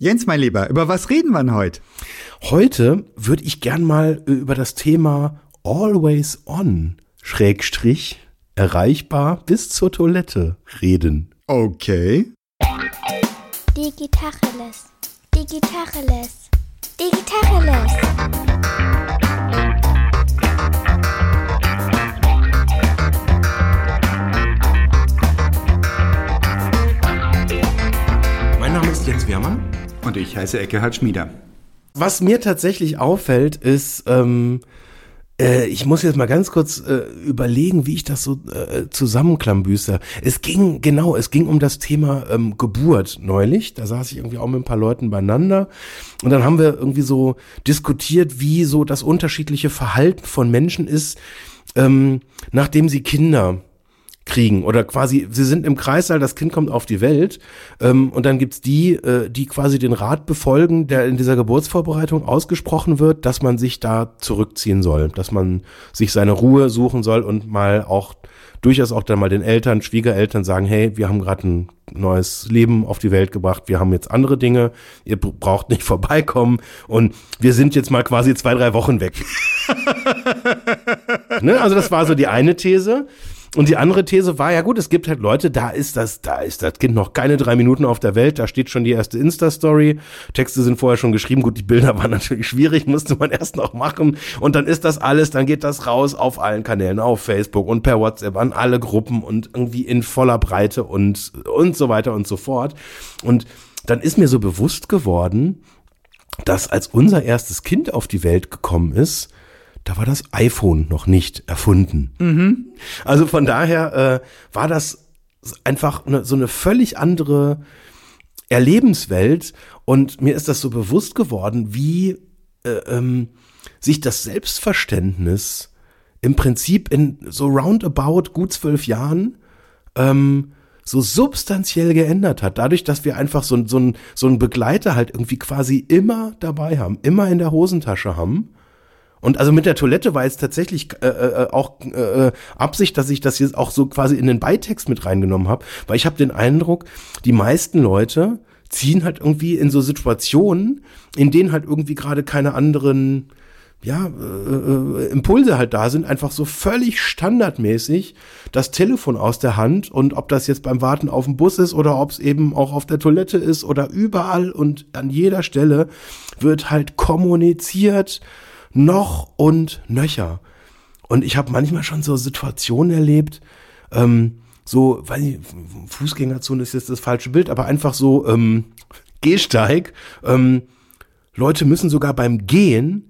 Jens, mein Lieber, über was reden wir denn heute? Heute würde ich gern mal über das Thema Always On, Schrägstrich, erreichbar bis zur Toilette reden. Okay. Digitacheles. Digitacheles. Digitacheles. Mein Name ist Jens Wehrmann. Und ich heiße Eckehard Schmieder. Was mir tatsächlich auffällt, ist, ähm, äh, ich muss jetzt mal ganz kurz äh, überlegen, wie ich das so äh, zusammenklambüße. Es ging, genau, es ging um das Thema ähm, Geburt neulich. Da saß ich irgendwie auch mit ein paar Leuten beieinander. Und dann haben wir irgendwie so diskutiert, wie so das unterschiedliche Verhalten von Menschen ist, ähm, nachdem sie Kinder kriegen oder quasi, sie sind im Kreissaal, das Kind kommt auf die Welt ähm, und dann gibt's die, äh, die quasi den Rat befolgen, der in dieser Geburtsvorbereitung ausgesprochen wird, dass man sich da zurückziehen soll, dass man sich seine Ruhe suchen soll und mal auch durchaus auch dann mal den Eltern, Schwiegereltern sagen, hey, wir haben gerade ein neues Leben auf die Welt gebracht, wir haben jetzt andere Dinge, ihr braucht nicht vorbeikommen und wir sind jetzt mal quasi zwei, drei Wochen weg. ne? Also das war so die eine These. Und die andere These war, ja gut, es gibt halt Leute, da ist das, da ist das Kind noch keine drei Minuten auf der Welt, da steht schon die erste Insta-Story, Texte sind vorher schon geschrieben, gut, die Bilder waren natürlich schwierig, musste man erst noch machen. Und dann ist das alles, dann geht das raus auf allen Kanälen, auf Facebook und per WhatsApp an alle Gruppen und irgendwie in voller Breite und, und so weiter und so fort. Und dann ist mir so bewusst geworden, dass als unser erstes Kind auf die Welt gekommen ist, da war das iPhone noch nicht erfunden. Mhm. Also von daher äh, war das einfach eine, so eine völlig andere Erlebenswelt und mir ist das so bewusst geworden, wie äh, ähm, sich das Selbstverständnis im Prinzip in so roundabout gut zwölf Jahren ähm, so substanziell geändert hat. Dadurch, dass wir einfach so, so, so einen Begleiter halt irgendwie quasi immer dabei haben, immer in der Hosentasche haben und also mit der Toilette war jetzt tatsächlich äh, äh, auch äh, Absicht, dass ich das jetzt auch so quasi in den Beitext mit reingenommen habe, weil ich habe den Eindruck, die meisten Leute ziehen halt irgendwie in so Situationen, in denen halt irgendwie gerade keine anderen ja, äh, äh, Impulse halt da sind, einfach so völlig standardmäßig das Telefon aus der Hand und ob das jetzt beim Warten auf dem Bus ist oder ob es eben auch auf der Toilette ist oder überall und an jeder Stelle wird halt kommuniziert, noch und nöcher. Und ich habe manchmal schon so Situationen erlebt, ähm, so, ich, Fußgängerzone ist jetzt das falsche Bild, aber einfach so ähm, Gehsteig. Ähm, Leute müssen sogar beim Gehen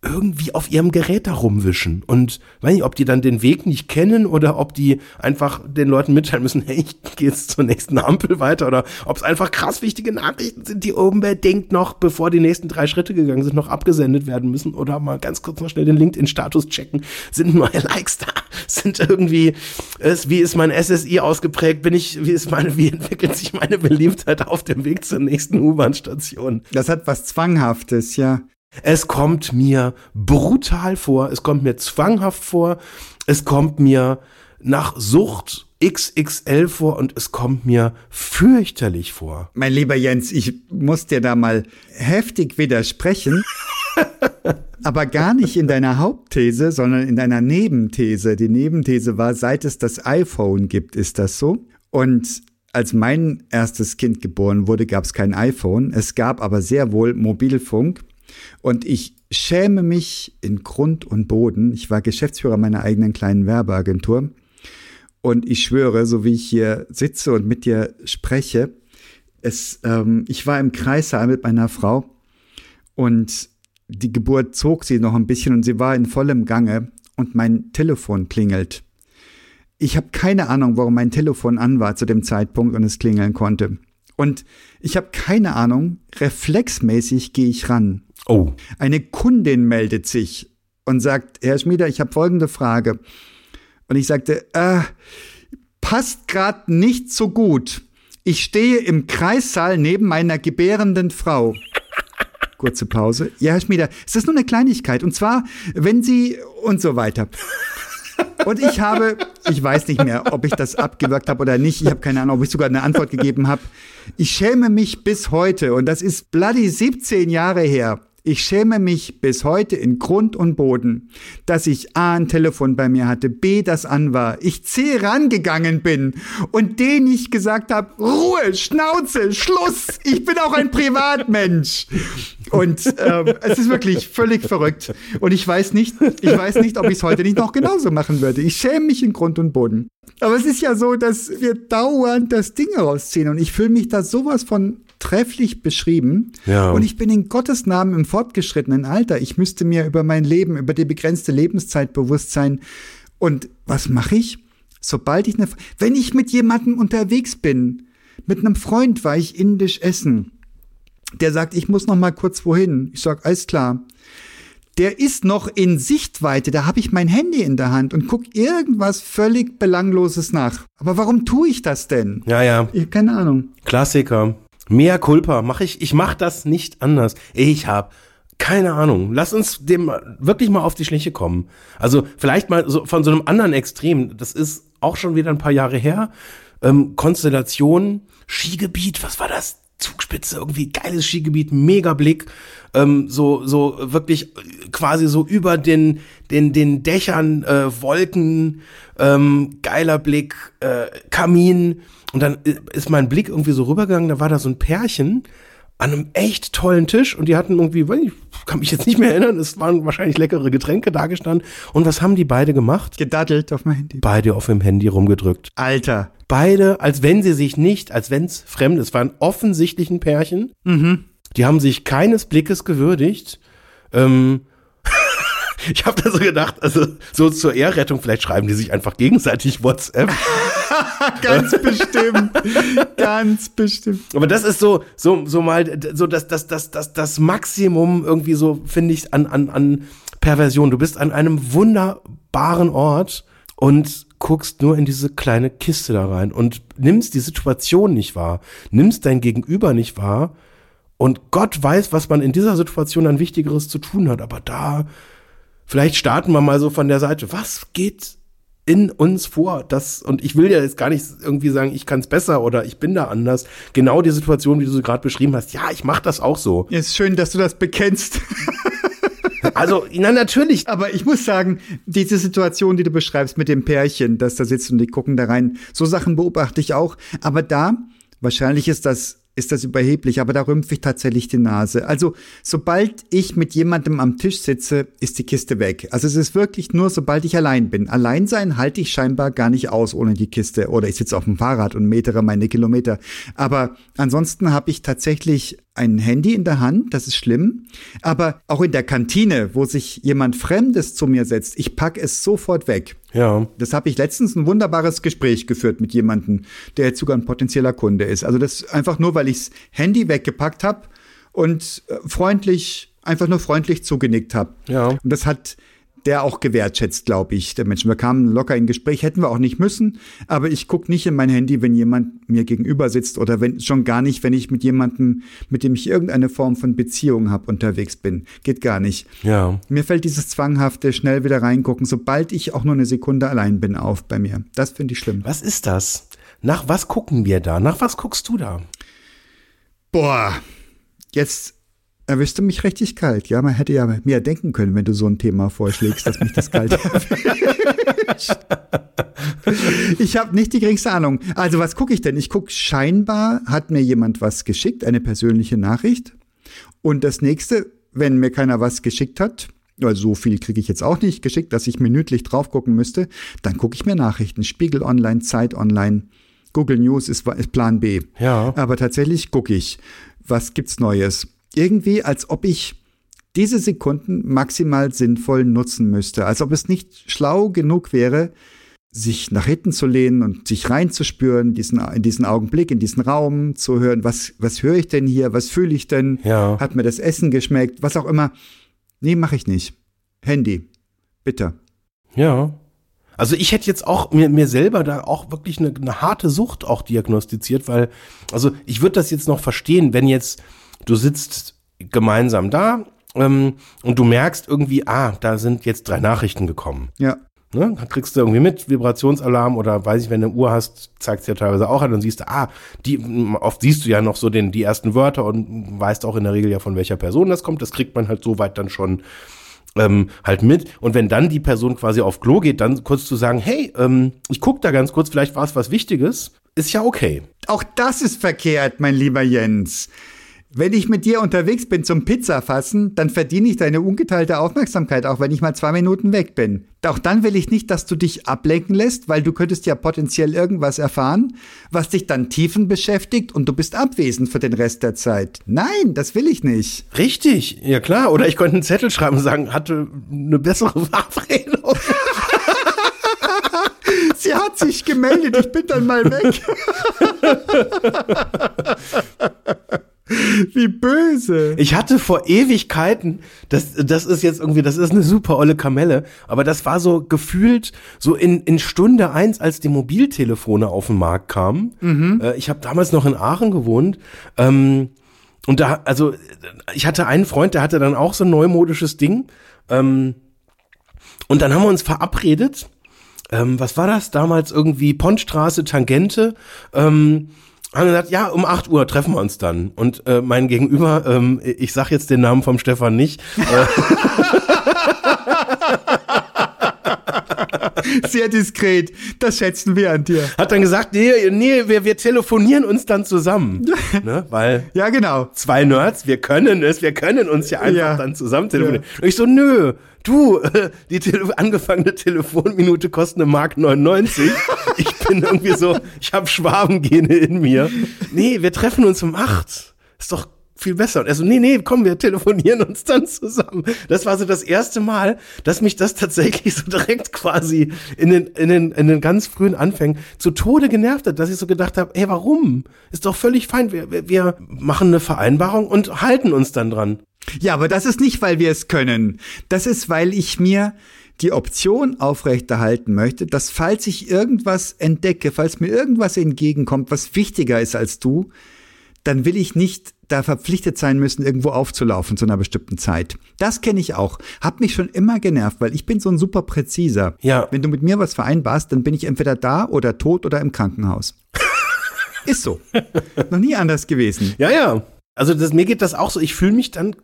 irgendwie auf ihrem Gerät da rumwischen. Und weiß nicht, ob die dann den Weg nicht kennen oder ob die einfach den Leuten mitteilen müssen, hey, ich gehe jetzt zur nächsten Ampel weiter oder ob es einfach krass wichtige Nachrichten sind, die unbedingt noch, bevor die nächsten drei Schritte gegangen sind, noch abgesendet werden müssen oder mal ganz kurz noch schnell den LinkedIn-Status checken. Sind neue Likes da? Sind irgendwie, ist, wie ist mein SSI ausgeprägt? Bin ich, wie ist meine, wie entwickelt sich meine Beliebtheit auf dem Weg zur nächsten U-Bahn-Station? Das hat was Zwanghaftes, ja. Es kommt mir brutal vor, es kommt mir zwanghaft vor, es kommt mir nach Sucht XXL vor und es kommt mir fürchterlich vor. Mein lieber Jens, ich muss dir da mal heftig widersprechen. aber gar nicht in deiner Hauptthese, sondern in deiner Nebenthese. Die Nebenthese war, seit es das iPhone gibt, ist das so. Und als mein erstes Kind geboren wurde, gab es kein iPhone. Es gab aber sehr wohl Mobilfunk. Und ich schäme mich in Grund und Boden. Ich war Geschäftsführer meiner eigenen kleinen Werbeagentur. Und ich schwöre, so wie ich hier sitze und mit dir spreche, es, ähm, ich war im Kreissaal mit meiner Frau und die Geburt zog sie noch ein bisschen und sie war in vollem Gange und mein Telefon klingelt. Ich habe keine Ahnung, warum mein Telefon an war zu dem Zeitpunkt und es klingeln konnte. Und ich habe keine Ahnung, reflexmäßig gehe ich ran. Oh. Eine Kundin meldet sich und sagt, Herr Schmieder, ich habe folgende Frage. Und ich sagte, äh, passt gerade nicht so gut. Ich stehe im Kreissaal neben meiner gebärenden Frau. Kurze Pause. Ja, Herr Schmieder, es ist nur eine Kleinigkeit. Und zwar, wenn Sie und so weiter. Und ich habe, ich weiß nicht mehr, ob ich das abgewirkt habe oder nicht. Ich habe keine Ahnung, ob ich sogar eine Antwort gegeben habe. Ich schäme mich bis heute, und das ist bloody 17 Jahre her, ich schäme mich bis heute in Grund und Boden, dass ich A ein Telefon bei mir hatte, B das an war, ich C rangegangen bin und D nicht gesagt habe, Ruhe, Schnauze, Schluss, ich bin auch ein Privatmensch. Und ähm, es ist wirklich völlig verrückt. Und ich weiß nicht, ich weiß nicht, ob ich es heute nicht noch genauso machen würde. Ich schäme mich in Grund und Boden. Aber es ist ja so, dass wir dauernd das Ding rausziehen und ich fühle mich da sowas von trefflich beschrieben. Ja. Und ich bin in Gottes Namen im fortgeschrittenen Alter. Ich müsste mir über mein Leben, über die begrenzte Lebenszeit bewusst sein. Und was mache ich? Sobald ich eine, wenn ich mit jemandem unterwegs bin, mit einem Freund war ich indisch essen. Der sagt, ich muss noch mal kurz wohin. Ich sag, alles klar. Der ist noch in Sichtweite, da habe ich mein Handy in der Hand und guck irgendwas völlig belangloses nach. Aber warum tue ich das denn? Ja, ja. Ich, keine Ahnung. Klassiker. Mea culpa. Mach ich, ich mach das nicht anders. Ich hab keine Ahnung. Lass uns dem wirklich mal auf die Schliche kommen. Also vielleicht mal so von so einem anderen Extrem. Das ist auch schon wieder ein paar Jahre her. Ähm, Konstellation, Skigebiet, was war das? Zugspitze, irgendwie geiles Skigebiet, mega Blick, ähm, so so wirklich quasi so über den den den Dächern äh, Wolken, ähm, geiler Blick, äh, Kamin und dann ist mein Blick irgendwie so rübergegangen, da war da so ein Pärchen an einem echt tollen Tisch und die hatten irgendwie, weiß ich kann mich jetzt nicht mehr erinnern, es waren wahrscheinlich leckere Getränke da gestanden und was haben die beide gemacht? Gedaddelt auf mein Handy. Beide auf dem Handy rumgedrückt Alter. beide, als wenn sie sich nicht, als wenn es fremd ist, waren offensichtlich ein Pärchen. Die haben sich keines Blickes gewürdigt. Ähm, ich habe da so gedacht, also so zur Ehrrettung, vielleicht schreiben die sich einfach gegenseitig WhatsApp. Ganz bestimmt. Ganz bestimmt. Aber das ist so, so, so mal, so das, das, das, das, das Maximum irgendwie so, finde ich, an, an, an Perversion. Du bist an einem wunderbaren Ort und guckst nur in diese kleine Kiste da rein und nimmst die Situation nicht wahr, nimmst dein Gegenüber nicht wahr und Gott weiß, was man in dieser Situation an Wichtigeres zu tun hat, aber da, vielleicht starten wir mal so von der Seite, was geht in uns vor, das, und ich will ja jetzt gar nicht irgendwie sagen, ich kann es besser oder ich bin da anders. Genau die Situation, wie du sie gerade beschrieben hast, ja, ich mache das auch so. Ist schön, dass du das bekennst. Also, na natürlich, Aber ich muss sagen, diese Situation, die du beschreibst mit dem Pärchen, das da sitzt und die gucken da rein, so Sachen beobachte ich auch. Aber da, wahrscheinlich ist das, ist das überheblich, aber da rümpfe ich tatsächlich die Nase. Also, sobald ich mit jemandem am Tisch sitze, ist die Kiste weg. Also, es ist wirklich nur, sobald ich allein bin. Allein sein halte ich scheinbar gar nicht aus ohne die Kiste. Oder ich sitze auf dem Fahrrad und metere meine Kilometer. Aber ansonsten habe ich tatsächlich ein Handy in der Hand, das ist schlimm. Aber auch in der Kantine, wo sich jemand Fremdes zu mir setzt, ich pack es sofort weg. Ja. Das habe ich letztens ein wunderbares Gespräch geführt mit jemandem, der jetzt sogar ein potenzieller Kunde ist. Also das einfach nur, weil ichs Handy weggepackt habe und äh, freundlich, einfach nur freundlich zugenickt habe. Ja. Und das hat der auch gewertschätzt, glaube ich, der Mensch. Wir kamen locker in Gespräch, hätten wir auch nicht müssen, aber ich gucke nicht in mein Handy, wenn jemand mir gegenüber sitzt oder wenn schon gar nicht, wenn ich mit jemandem, mit dem ich irgendeine Form von Beziehung habe, unterwegs bin. Geht gar nicht. Ja. Mir fällt dieses zwanghafte schnell wieder reingucken, sobald ich auch nur eine Sekunde allein bin, auf bei mir. Das finde ich schlimm. Was ist das? Nach was gucken wir da? Nach was guckst du da? Boah, jetzt erwischst du mich richtig kalt. Ja, man hätte ja mehr denken können, wenn du so ein Thema vorschlägst, dass mich das kalt erwischt. Ich habe nicht die geringste Ahnung. Also was gucke ich denn? Ich gucke scheinbar, hat mir jemand was geschickt, eine persönliche Nachricht. Und das nächste, wenn mir keiner was geschickt hat, also so viel kriege ich jetzt auch nicht geschickt, dass ich minütlich drauf gucken müsste, dann gucke ich mir Nachrichten. Spiegel Online, Zeit Online, Google News ist, ist Plan B. Ja. Aber tatsächlich gucke ich, was gibt's Neues. Irgendwie, als ob ich diese Sekunden maximal sinnvoll nutzen müsste. Als ob es nicht schlau genug wäre, sich nach hinten zu lehnen und sich reinzuspüren, diesen, in diesen Augenblick, in diesen Raum zu hören, was, was höre ich denn hier, was fühle ich denn, Ja. hat mir das Essen geschmeckt, was auch immer. Nee, mache ich nicht. Handy. Bitte. Ja. Also ich hätte jetzt auch mir, mir selber da auch wirklich eine, eine harte Sucht auch diagnostiziert, weil, also ich würde das jetzt noch verstehen, wenn jetzt du sitzt gemeinsam da ähm, und du merkst irgendwie, ah, da sind jetzt drei Nachrichten gekommen. Ja. Ne? Dann kriegst du irgendwie mit, Vibrationsalarm oder weiß ich, wenn du eine Uhr hast, zeigt es ja teilweise auch an, dann siehst du, ah, die, oft siehst du ja noch so den, die ersten Wörter und weißt auch in der Regel ja von welcher Person das kommt. Das kriegt man halt soweit dann schon ähm, halt mit. Und wenn dann die Person quasi auf Klo geht, dann kurz zu sagen, hey, ähm, ich guck da ganz kurz, vielleicht war es was Wichtiges, ist ja okay. Auch das ist verkehrt, mein lieber Jens. Wenn ich mit dir unterwegs bin zum Pizza fassen, dann verdiene ich deine ungeteilte Aufmerksamkeit, auch wenn ich mal zwei Minuten weg bin. Auch dann will ich nicht, dass du dich ablenken lässt, weil du könntest ja potenziell irgendwas erfahren, was dich dann tiefen beschäftigt und du bist abwesend für den Rest der Zeit. Nein, das will ich nicht. Richtig, ja klar. Oder ich könnte einen Zettel schreiben und sagen, hatte eine bessere Verabredung. Sie hat sich gemeldet, ich bin dann mal weg. Wie böse. Ich hatte vor Ewigkeiten, das, das ist jetzt irgendwie, das ist eine super olle Kamelle, aber das war so gefühlt so in, in Stunde eins, als die Mobiltelefone auf den Markt kamen. Mhm. Äh, ich habe damals noch in Aachen gewohnt. Ähm, und da, also, ich hatte einen Freund, der hatte dann auch so ein neumodisches Ding. Ähm, und dann haben wir uns verabredet. Ähm, was war das damals? Irgendwie Pontstraße, Tangente. Ähm, haben gesagt, ja, um 8 Uhr treffen wir uns dann. Und äh, mein Gegenüber, ähm, ich sag jetzt den Namen vom Stefan nicht. Äh, Sehr diskret. Das schätzen wir an dir. Hat dann gesagt, nee, nee, wir, wir telefonieren uns dann zusammen. ne? Weil ja, genau. Zwei Nerds, wir können es, wir können uns ja einfach ja. dann zusammen telefonieren. Ja. Und ich so, nö, du, die Tele angefangene Telefonminute kostet eine Mark 99. ich bin irgendwie so, ich habe Schwabengene in mir. Nee, wir treffen uns um acht. Ist doch viel besser. Und er so, nee, nee, komm, wir telefonieren uns dann zusammen. Das war so das erste Mal, dass mich das tatsächlich so direkt quasi in den, in den, in den ganz frühen Anfängen zu Tode genervt hat, dass ich so gedacht habe, ey, warum? Ist doch völlig fein. Wir, wir, wir machen eine Vereinbarung und halten uns dann dran. Ja, aber das ist nicht, weil wir es können. Das ist, weil ich mir die Option aufrechterhalten möchte, dass falls ich irgendwas entdecke, falls mir irgendwas entgegenkommt, was wichtiger ist als du, dann will ich nicht da verpflichtet sein müssen, irgendwo aufzulaufen zu einer bestimmten Zeit. Das kenne ich auch. Hab mich schon immer genervt, weil ich bin so ein super präziser. Ja. Wenn du mit mir was vereinbarst, dann bin ich entweder da oder tot oder im Krankenhaus. Ist so. Noch nie anders gewesen. Ja, ja. Also das, mir geht das auch so. Ich fühle mich dann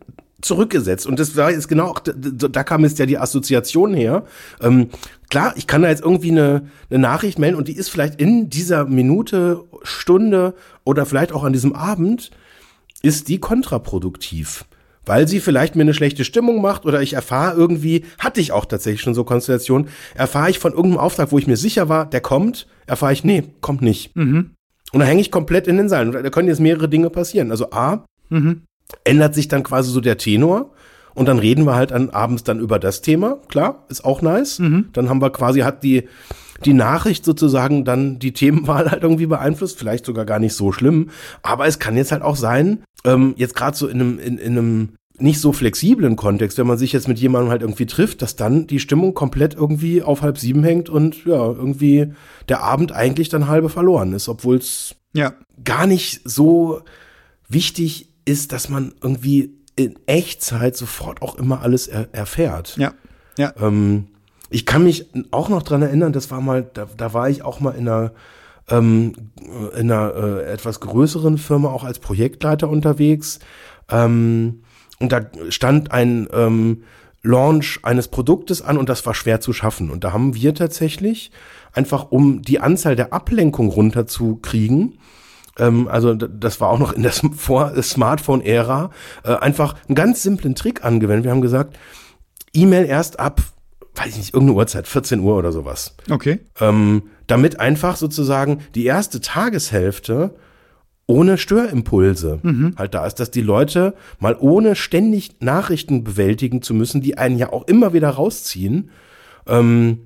zurückgesetzt. Und das war jetzt genau auch, da kam jetzt ja die Assoziation her. Ähm, klar, ich kann da jetzt irgendwie eine, eine Nachricht melden und die ist vielleicht in dieser Minute, Stunde oder vielleicht auch an diesem Abend ist die kontraproduktiv. Weil sie vielleicht mir eine schlechte Stimmung macht oder ich erfahre irgendwie, hatte ich auch tatsächlich schon so Konstellationen, erfahre ich von irgendeinem Auftrag, wo ich mir sicher war, der kommt, erfahre ich, nee, kommt nicht. Mhm. Und da hänge ich komplett in den Seilen. Da können jetzt mehrere Dinge passieren. Also A, mhm. Ändert sich dann quasi so der Tenor. Und dann reden wir halt an, abends dann über das Thema. Klar, ist auch nice. Mhm. Dann haben wir quasi, hat die, die Nachricht sozusagen dann die Themenwahl halt irgendwie beeinflusst. Vielleicht sogar gar nicht so schlimm. Aber es kann jetzt halt auch sein, ähm, jetzt gerade so in einem, in, in einem nicht so flexiblen Kontext, wenn man sich jetzt mit jemandem halt irgendwie trifft, dass dann die Stimmung komplett irgendwie auf halb sieben hängt und ja, irgendwie der Abend eigentlich dann halbe verloren ist, obwohl es ja. gar nicht so wichtig ist, dass man irgendwie in Echtzeit sofort auch immer alles er erfährt. Ja. Ja. Ähm, ich kann mich auch noch dran erinnern, das war mal, da, da war ich auch mal in einer, ähm, in einer äh, etwas größeren Firma auch als Projektleiter unterwegs. Ähm, und da stand ein ähm, Launch eines Produktes an und das war schwer zu schaffen. Und da haben wir tatsächlich einfach, um die Anzahl der Ablenkung runterzukriegen, ähm, also das war auch noch in der Vor-Smartphone-Ära, äh, einfach einen ganz simplen Trick angewendet. Wir haben gesagt, E-Mail erst ab weiß ich nicht, irgendeine Uhrzeit, 14 Uhr oder sowas. Okay. Ähm, damit einfach sozusagen die erste Tageshälfte ohne Störimpulse mhm. halt da ist, dass die Leute mal ohne ständig Nachrichten bewältigen zu müssen, die einen ja auch immer wieder rausziehen, ähm,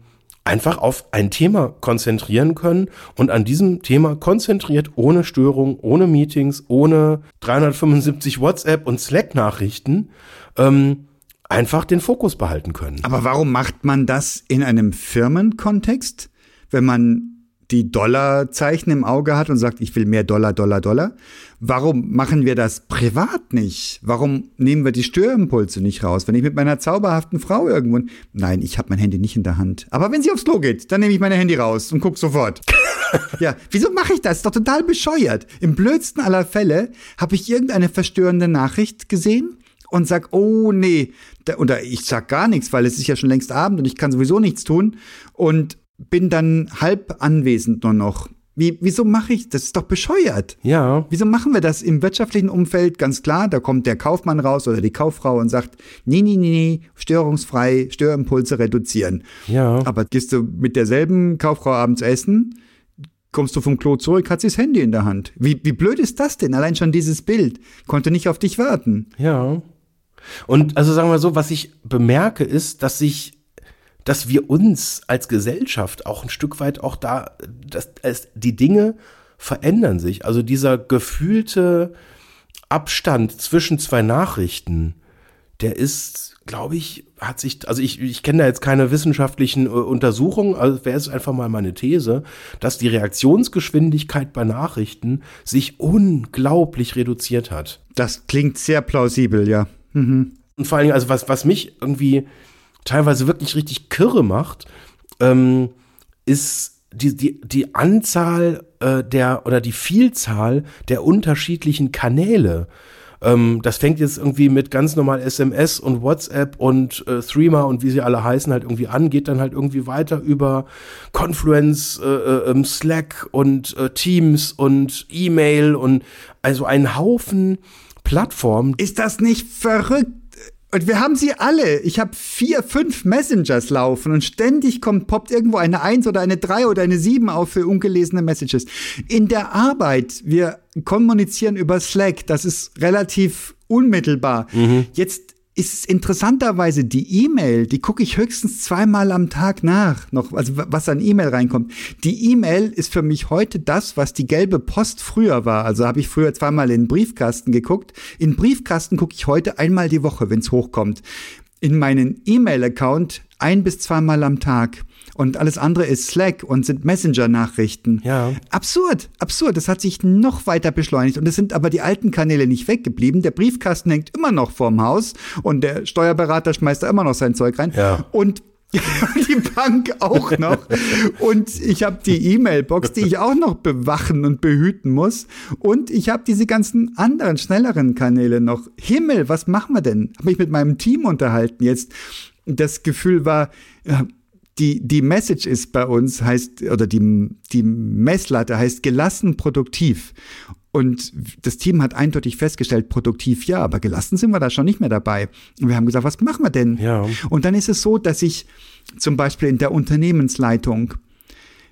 einfach auf ein Thema konzentrieren können und an diesem Thema konzentriert, ohne Störung, ohne Meetings, ohne 375 WhatsApp und Slack-Nachrichten, ähm, einfach den Fokus behalten können. Aber warum macht man das in einem Firmenkontext, wenn man die Dollarzeichen im Auge hat und sagt, ich will mehr Dollar, Dollar, Dollar. Warum machen wir das privat nicht? Warum nehmen wir die Störimpulse nicht raus? Wenn ich mit meiner zauberhaften Frau irgendwo. Nein, ich habe mein Handy nicht in der Hand. Aber wenn sie aufs Klo geht, dann nehme ich mein Handy raus und guck sofort. ja, wieso mache ich das? Ist doch total bescheuert. Im blödsten aller Fälle habe ich irgendeine verstörende Nachricht gesehen und sag, oh nee, oder ich sag gar nichts, weil es ist ja schon längst Abend und ich kann sowieso nichts tun und bin dann halb anwesend nur noch. Wie, wieso mache ich das? ist doch bescheuert. Ja. Wieso machen wir das im wirtschaftlichen Umfeld? Ganz klar, da kommt der Kaufmann raus oder die Kauffrau und sagt, nee, nee, nee, nee, störungsfrei, Störimpulse reduzieren. Ja. Aber gehst du mit derselben Kauffrau abends essen, kommst du vom Klo zurück, hat sie das Handy in der Hand. Wie, wie blöd ist das denn? Allein schon dieses Bild. Konnte nicht auf dich warten. Ja. Und also sagen wir so, was ich bemerke, ist, dass sich dass wir uns als Gesellschaft auch ein Stück weit auch da, dass es, die Dinge verändern sich. Also dieser gefühlte Abstand zwischen zwei Nachrichten, der ist, glaube ich, hat sich, also ich, ich kenne da jetzt keine wissenschaftlichen äh, Untersuchungen, also wäre es einfach mal meine These, dass die Reaktionsgeschwindigkeit bei Nachrichten sich unglaublich reduziert hat. Das klingt sehr plausibel, ja. Mhm. Und vor allen Dingen, also was, was mich irgendwie teilweise wirklich richtig kirre macht, ähm, ist die, die, die Anzahl äh, der oder die Vielzahl der unterschiedlichen Kanäle. Ähm, das fängt jetzt irgendwie mit ganz normal SMS und WhatsApp und äh, Threema und wie sie alle heißen halt irgendwie an, geht dann halt irgendwie weiter über Confluence, äh, äh, ähm, Slack und äh, Teams und E-Mail und also ein Haufen Plattformen. Ist das nicht verrückt? Und wir haben sie alle. Ich habe vier, fünf Messengers laufen und ständig kommt, poppt irgendwo eine Eins oder eine Drei oder eine Sieben auf für ungelesene Messages. In der Arbeit, wir kommunizieren über Slack, das ist relativ unmittelbar. Mhm. Jetzt ist interessanterweise die E-Mail, die gucke ich höchstens zweimal am Tag nach, noch, also was an E-Mail reinkommt. Die E-Mail ist für mich heute das, was die gelbe Post früher war. Also habe ich früher zweimal in den Briefkasten geguckt. In Briefkasten gucke ich heute einmal die Woche, wenn es hochkommt. In meinen E-Mail-Account ein bis zweimal am Tag und alles andere ist Slack und sind Messenger-Nachrichten. Ja. Absurd, absurd. Das hat sich noch weiter beschleunigt und es sind aber die alten Kanäle nicht weggeblieben. Der Briefkasten hängt immer noch vorm Haus und der Steuerberater schmeißt da immer noch sein Zeug rein. Ja. Und die Bank auch noch. Und ich habe die E-Mail-Box, die ich auch noch bewachen und behüten muss. Und ich habe diese ganzen anderen, schnelleren Kanäle noch. Himmel, was machen wir denn? Habe mich mit meinem Team unterhalten jetzt. Das Gefühl war, die, die Message ist bei uns, heißt, oder die, die Messlatte heißt gelassen produktiv. Und das Team hat eindeutig festgestellt, produktiv ja, aber gelassen sind wir da schon nicht mehr dabei. Und wir haben gesagt, was machen wir denn? Ja. Und dann ist es so, dass ich zum Beispiel in der Unternehmensleitung,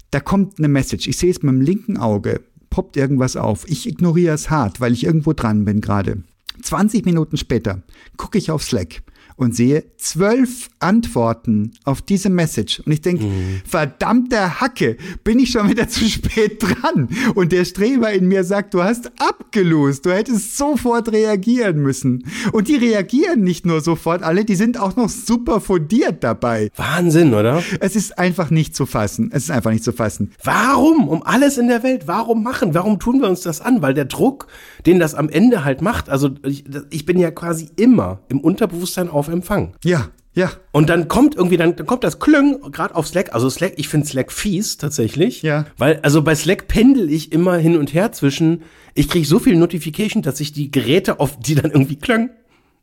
da kommt eine Message, ich sehe es mit dem linken Auge, poppt irgendwas auf. Ich ignoriere es hart, weil ich irgendwo dran bin gerade. 20 Minuten später gucke ich auf Slack und sehe zwölf Antworten auf diese Message. Und ich denke, mhm. verdammte Hacke, bin ich schon wieder zu spät dran. Und der Streber in mir sagt, du hast abgelost, du hättest sofort reagieren müssen. Und die reagieren nicht nur sofort alle, die sind auch noch super fundiert dabei. Wahnsinn, oder? Es ist einfach nicht zu fassen. Es ist einfach nicht zu fassen. Warum? Um alles in der Welt. Warum machen? Warum tun wir uns das an? Weil der Druck, den das am Ende halt macht, also ich, ich bin ja quasi immer im Unterbewusstsein auf Empfang. Ja, ja. Und dann kommt irgendwie, dann, dann kommt das Klöng, gerade auf Slack. Also Slack, ich finde Slack fies tatsächlich. Ja. Weil, also bei Slack pendel ich immer hin und her zwischen, ich kriege so viel Notification, dass ich die Geräte auf die dann irgendwie klöng,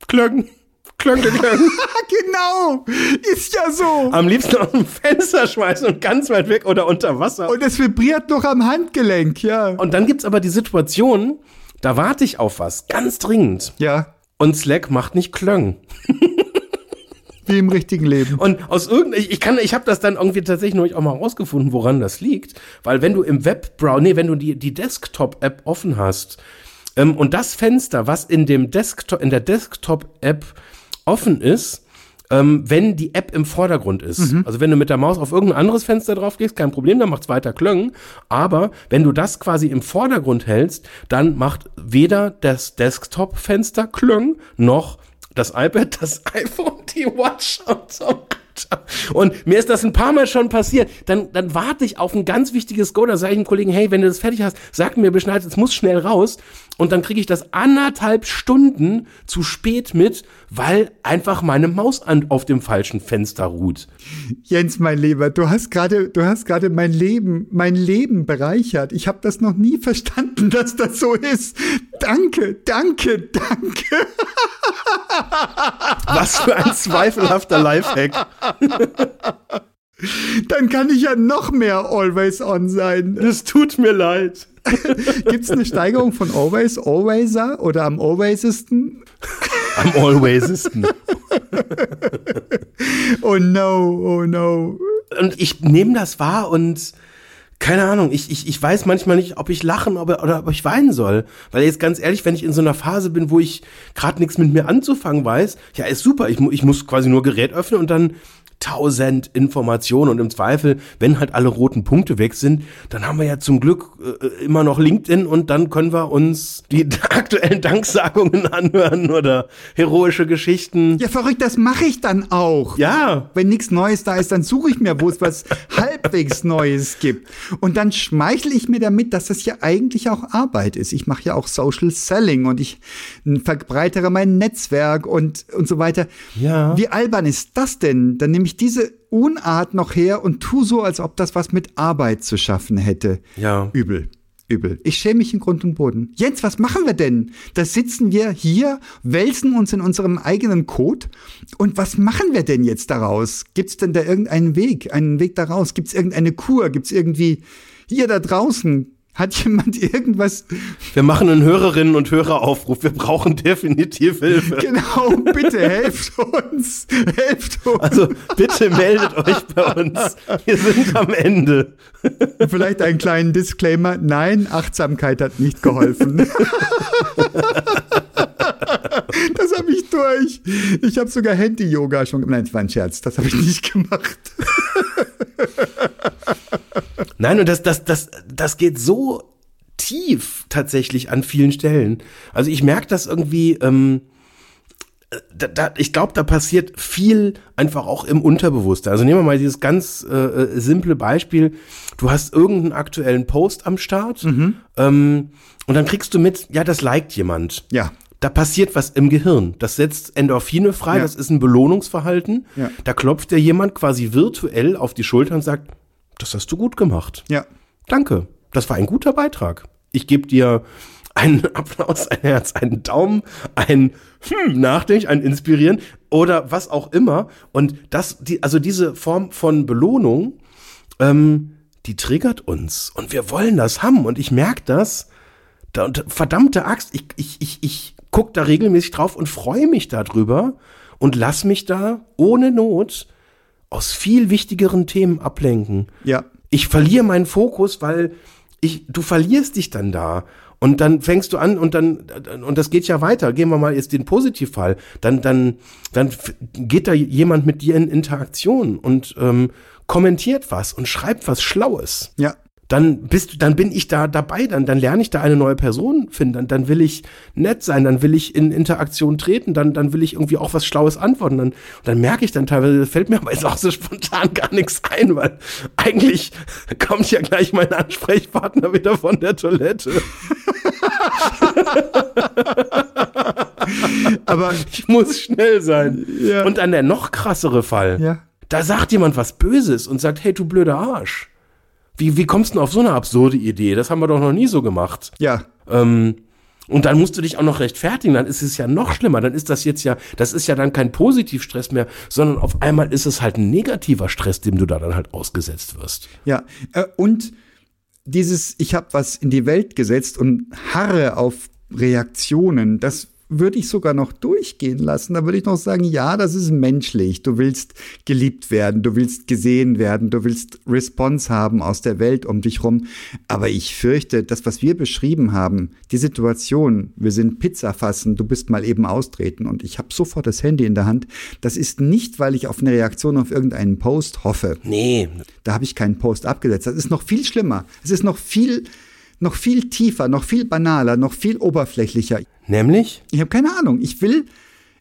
klöng, klöng, klöng. genau. Ist ja so. Am liebsten aus dem Fenster schmeißen und ganz weit weg oder unter Wasser. Und es vibriert noch am Handgelenk, ja. Und dann gibt's aber die Situation, da warte ich auf was, ganz dringend. Ja. Und Slack macht nicht klöng. Wie im richtigen Leben. Und aus irgendeinem, ich kann, ich habe das dann irgendwie tatsächlich noch auch mal rausgefunden, woran das liegt. Weil wenn du im Webbrowser, nee, wenn du die, die Desktop-App offen hast ähm, und das Fenster, was in dem Desktop, in der Desktop-App offen ist, ähm, wenn die App im Vordergrund ist. Mhm. Also wenn du mit der Maus auf irgendein anderes Fenster drauf gehst, kein Problem, dann macht's weiter Klöng. Aber wenn du das quasi im Vordergrund hältst, dann macht weder das Desktop-Fenster Klöng noch das iPad, das iPhone, die Watch und so. Und mir ist das ein paar Mal schon passiert. Dann, dann warte ich auf ein ganz wichtiges Go. Da sage ich dem Kollegen, hey, wenn du das fertig hast, sag mir Bescheid, es muss schnell raus. Und dann kriege ich das anderthalb Stunden zu spät mit, weil einfach meine Maus an, auf dem falschen Fenster ruht. Jens, mein Lieber, du hast gerade, du hast gerade mein Leben, mein Leben bereichert. Ich habe das noch nie verstanden, dass das so ist. Danke, danke, danke. Was für ein zweifelhafter Lifehack. Dann kann ich ja noch mehr Always On sein. Es tut mir leid. Gibt es eine Steigerung von Always, Alwayser oder am Alwaysesten? Am Alwaysesten. oh no, oh no. Und ich nehme das wahr und keine Ahnung, ich, ich, ich weiß manchmal nicht, ob ich lachen oder, oder ob ich weinen soll. Weil jetzt ganz ehrlich, wenn ich in so einer Phase bin, wo ich gerade nichts mit mir anzufangen weiß, ja, ist super. Ich, ich muss quasi nur Gerät öffnen und dann tausend Informationen und im Zweifel, wenn halt alle roten Punkte weg sind, dann haben wir ja zum Glück äh, immer noch LinkedIn und dann können wir uns die aktuellen Danksagungen anhören oder heroische Geschichten. Ja, verrückt, das mache ich dann auch. Ja. Wenn nichts Neues da ist, dann suche ich mir, wo es was halbwegs Neues gibt. Und dann schmeichle ich mir damit, dass das ja eigentlich auch Arbeit ist. Ich mache ja auch Social Selling und ich verbreitere mein Netzwerk und, und so weiter. Ja. Wie albern ist das denn? Dann nehme ich diese Unart noch her und tu so, als ob das was mit Arbeit zu schaffen hätte. Ja. Übel. Übel. Ich schäme mich in Grund und Boden. Jens, was machen wir denn? Da sitzen wir hier, wälzen uns in unserem eigenen Code. Und was machen wir denn jetzt daraus? Gibt es denn da irgendeinen Weg, einen Weg daraus? Gibt es irgendeine Kur? Gibt es irgendwie hier da draußen? Hat jemand irgendwas? Wir machen einen Hörerinnen- und Höreraufruf. Wir brauchen definitiv Hilfe. Genau, bitte helft uns. Helft uns. Also bitte meldet euch bei uns. Wir sind am Ende. Vielleicht einen kleinen Disclaimer. Nein, Achtsamkeit hat nicht geholfen. Das habe ich durch. Ich habe sogar Handy-Yoga schon gemacht. Nein, das war ein Scherz. Das habe ich nicht gemacht. Nein, und das, das, das, das geht so tief tatsächlich an vielen Stellen. Also ich merke das irgendwie, ähm, da, da, ich glaube, da passiert viel einfach auch im Unterbewusstsein. Also nehmen wir mal dieses ganz äh, simple Beispiel. Du hast irgendeinen aktuellen Post am Start ähm, und dann kriegst du mit, ja, das liked jemand. Ja. Da passiert was im Gehirn. Das setzt Endorphine frei, Ja. das ist ein Belohnungsverhalten. Ja. Da klopft dir jemand quasi virtuell auf die Schulter und sagt, das hast du gut gemacht. Ja. Danke, das war ein guter Beitrag. Ich gebe dir einen Applaus, ein Herz, einen Daumen, ein hm, Nachdenken, ein Inspirieren oder was auch immer. Und das, die, also diese Form von Belohnung, ähm, die triggert uns und wir wollen das haben. Und ich merke das. Da, verdammte Axt, ich, ich, ich, ich guck da regelmäßig drauf und freue mich darüber und lass mich da ohne Not aus viel wichtigeren Themen ablenken Ja. ich verliere meinen Fokus, weil ich, du verlierst dich dann da. Und dann fängst du an und dann, und das geht ja weiter. Gehen wir mal jetzt den Positivfall. Dann, dann, dann geht da jemand mit dir in Interaktion und ähm, kommentiert was und schreibt was Schlaues. Ja. Dann bist du, dann bin ich da dabei, dann, dann lerne ich da eine neue Person finden, dann, dann will ich nett sein, dann will ich in Interaktion treten, dann, dann will ich irgendwie auch was Schlaues antworten. Dann, dann merke ich dann teilweise, fällt mir aber jetzt auch so spontan gar nichts ein, weil eigentlich kommt ja gleich mein Ansprechpartner wieder von der Toilette. Aber Ich muss schnell sein. Ja. Und dann der noch krassere Fall. ja. Da sagt jemand was Böses und sagt, hey, du blöder Arsch. Wie, wie kommst du denn auf so eine absurde Idee? Das haben wir doch noch nie so gemacht. Ja. Ähm, und dann musst du dich auch noch rechtfertigen, dann ist es ja noch schlimmer. Dann ist das jetzt ja, das ist ja dann kein Positivstress mehr, sondern auf einmal ist es halt ein negativer Stress, dem du da dann halt ausgesetzt wirst. Ja. Äh, und dieses, ich habe was in die Welt gesetzt und harre auf Reaktionen, das würde ich sogar noch durchgehen lassen. Da würde ich noch sagen, ja, das ist menschlich. Du willst geliebt werden, du willst gesehen werden, du willst Response haben aus der Welt um dich rum. Aber ich fürchte, das, was wir beschrieben haben, die Situation, wir sind Pizza fassen, du bist mal eben austreten und ich habe sofort das Handy in der Hand. Das ist nicht, weil ich auf eine Reaktion auf irgendeinen Post hoffe. Nee, Da habe ich keinen Post abgesetzt. Das ist noch viel schlimmer. Es ist noch viel, noch viel tiefer, noch viel banaler, noch viel oberflächlicher. Nämlich? Ich habe keine Ahnung. Ich will,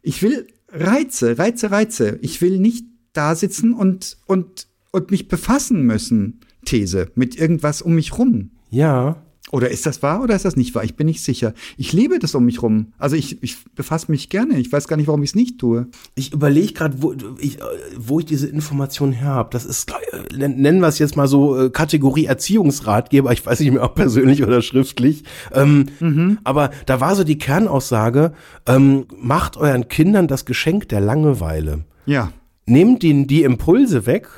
ich will Reize, Reize, Reize. Ich will nicht da sitzen und, und, und mich befassen müssen, These, mit irgendwas um mich rum. Ja. Oder ist das wahr oder ist das nicht wahr? Ich bin nicht sicher. Ich liebe das um mich rum. Also ich, ich befasse mich gerne. Ich weiß gar nicht, warum ich es nicht tue. Ich überlege gerade, wo ich, wo ich diese Information her habe. Das ist, nennen wir es jetzt mal so äh, Kategorie Erziehungsratgeber. Ich weiß nicht mehr, ob persönlich oder schriftlich. Ähm, mhm. Aber da war so die Kernaussage, ähm, macht euren Kindern das Geschenk der Langeweile. Ja. Nehmt ihnen die Impulse weg,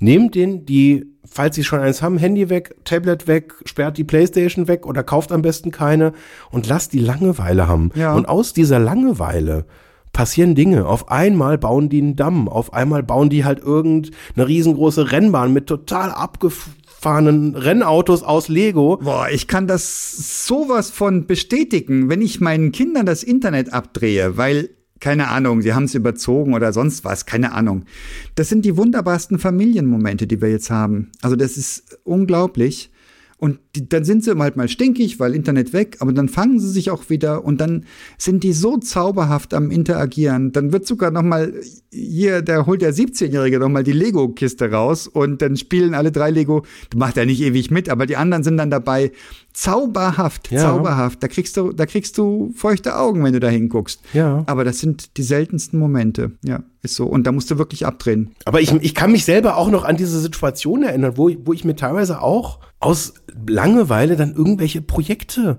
nehmt ihnen die falls Sie schon eins haben, Handy weg, Tablet weg, sperrt die Playstation weg oder kauft am besten keine und lasst die Langeweile haben. Ja. Und aus dieser Langeweile passieren Dinge. Auf einmal bauen die einen Damm, auf einmal bauen die halt irgendeine riesengroße Rennbahn mit total abgefahrenen Rennautos aus Lego. Boah, ich kann das sowas von bestätigen, wenn ich meinen Kindern das Internet abdrehe, weil keine Ahnung, sie haben es überzogen oder sonst was, keine Ahnung. Das sind die wunderbarsten Familienmomente, die wir jetzt haben. Also das ist unglaublich. Und die, dann sind sie halt mal stinkig, weil Internet weg, aber dann fangen sie sich auch wieder und dann sind die so zauberhaft am Interagieren. Dann wird sogar noch mal hier, der holt der 17-Jährige noch mal die Lego-Kiste raus und dann spielen alle drei Lego. Du machst ja nicht ewig mit, aber die anderen sind dann dabei. Zauberhaft, Ja. zauberhaft. Da kriegst du, da kriegst du feuchte Augen, wenn du da hinguckst. Ja. Aber das sind die seltensten Momente. Ja, ist so. Und da musst du wirklich abdrehen. Aber ich, ich kann mich selber auch noch an diese Situation erinnern, wo, wo ich mir teilweise auch aus Langeweile dann irgendwelche Projekte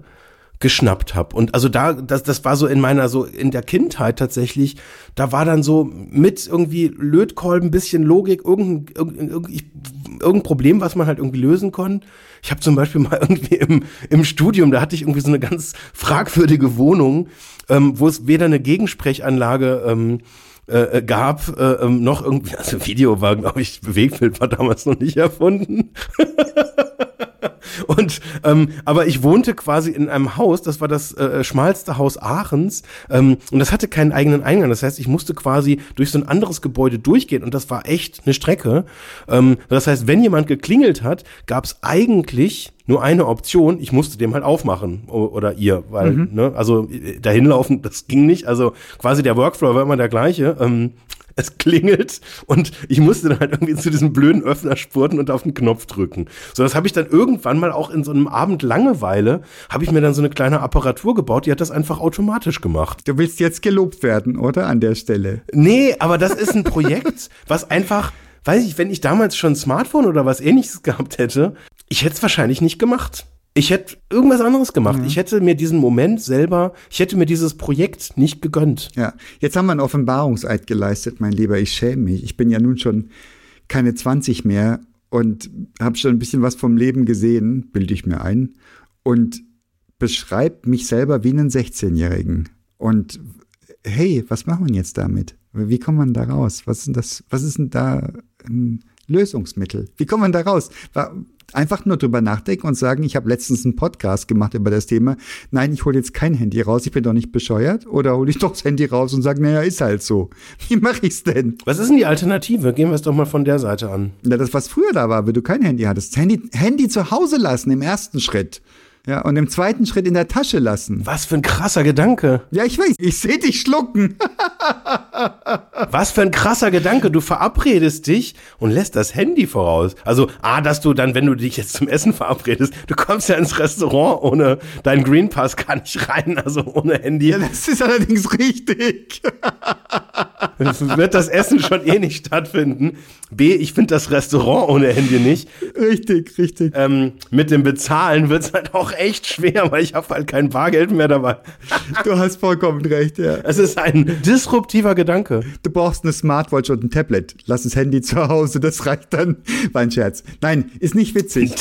geschnappt habe. Und also da, das, das war so in meiner, so in der Kindheit tatsächlich, da war dann so mit irgendwie Lötkolben, bisschen Logik, irgendein, irgendein, irgendein, Problem, was man halt irgendwie lösen konnte. Ich habe zum Beispiel mal irgendwie im, im Studium, da hatte ich irgendwie so eine ganz fragwürdige Wohnung, ähm, wo es weder eine Gegensprechanlage ähm, äh, gab, äh, ähm, noch irgendwie, also Video war, glaube ich, Bewegtbild war damals noch nicht erfunden. Und ähm, aber ich wohnte quasi in einem Haus, das war das äh, schmalste Haus Aachens, ähm, und das hatte keinen eigenen Eingang. Das heißt, ich musste quasi durch so ein anderes Gebäude durchgehen und das war echt eine Strecke. Ähm, das heißt, wenn jemand geklingelt hat, gab es eigentlich nur eine Option, ich musste dem halt aufmachen oder ihr, weil, ne, also äh, dahin laufen, das ging nicht. Also quasi der Workflow war immer der gleiche. Ähm, es klingelt und ich musste dann halt irgendwie zu diesem blöden Öffner spurten und auf den Knopf drücken. So, das habe ich dann irgendwann mal auch in so einem Abend Langeweile, habe ich mir dann so eine kleine Apparatur gebaut, die hat das einfach automatisch gemacht. Du willst jetzt gelobt werden, oder? An der Stelle. Nee, aber das ist ein Projekt, was einfach, weiß ich, wenn ich damals schon ein Smartphone oder was ähnliches gehabt hätte, ich hätte es wahrscheinlich nicht gemacht. Ich hätte irgendwas anderes gemacht. Ich hätte mir diesen Moment selber, ich hätte mir dieses Projekt nicht gegönnt. Ja, jetzt haben wir einen Offenbarungseid geleistet, mein Lieber. Ich schäme mich. Ich bin ja nun schon keine 20 mehr und habe schon ein bisschen was vom Leben gesehen, bilde ich mir ein, und beschreibe mich selber wie einen 16-Jährigen. Und hey, was machen wir jetzt damit? Wie kommt man da raus? Was ist denn das? Was ist denn da ein Lösungsmittel? Wie kommt man da raus? War, einfach nur drüber nachdenken und sagen, ich habe letztens einen Podcast gemacht über das Thema. Nein, ich hole jetzt kein Handy raus, ich bin doch nicht bescheuert. Oder hole ich doch das Handy raus und sage, naja, ist halt so. Wie mache ich's denn? Was ist denn die Alternative? Gehen wir es doch mal von der Seite an. Na, das, was früher da war, wenn du kein Handy hattest. Handy, Handy zu Hause lassen im ersten Schritt. Ja, und im zweiten Schritt in der Tasche lassen. Was für ein krasser Gedanke. Ja, ich weiß, ich sehe dich schlucken. Was für ein krasser Gedanke. Du verabredest dich und lässt das Handy voraus. Also, ah, dass du dann, wenn du dich jetzt zum Essen verabredest, du kommst ja ins Restaurant ohne deinen Green Pass gar nicht rein, also ohne Handy. Ja, das ist allerdings richtig. Wird das Essen schon eh nicht stattfinden. B, ich finde das Restaurant ohne Handy nicht. richtig, richtig. Ähm, mit dem Bezahlen wird es halt auch echt schwer, weil ich habe halt kein Bargeld mehr dabei. Du hast vollkommen recht, ja. Es ist ein disruptiver Gedanke. Du brauchst eine Smartwatch und ein Tablet. Lass das Handy zu Hause, das reicht dann. War ein Scherz. Nein, ist nicht witzig.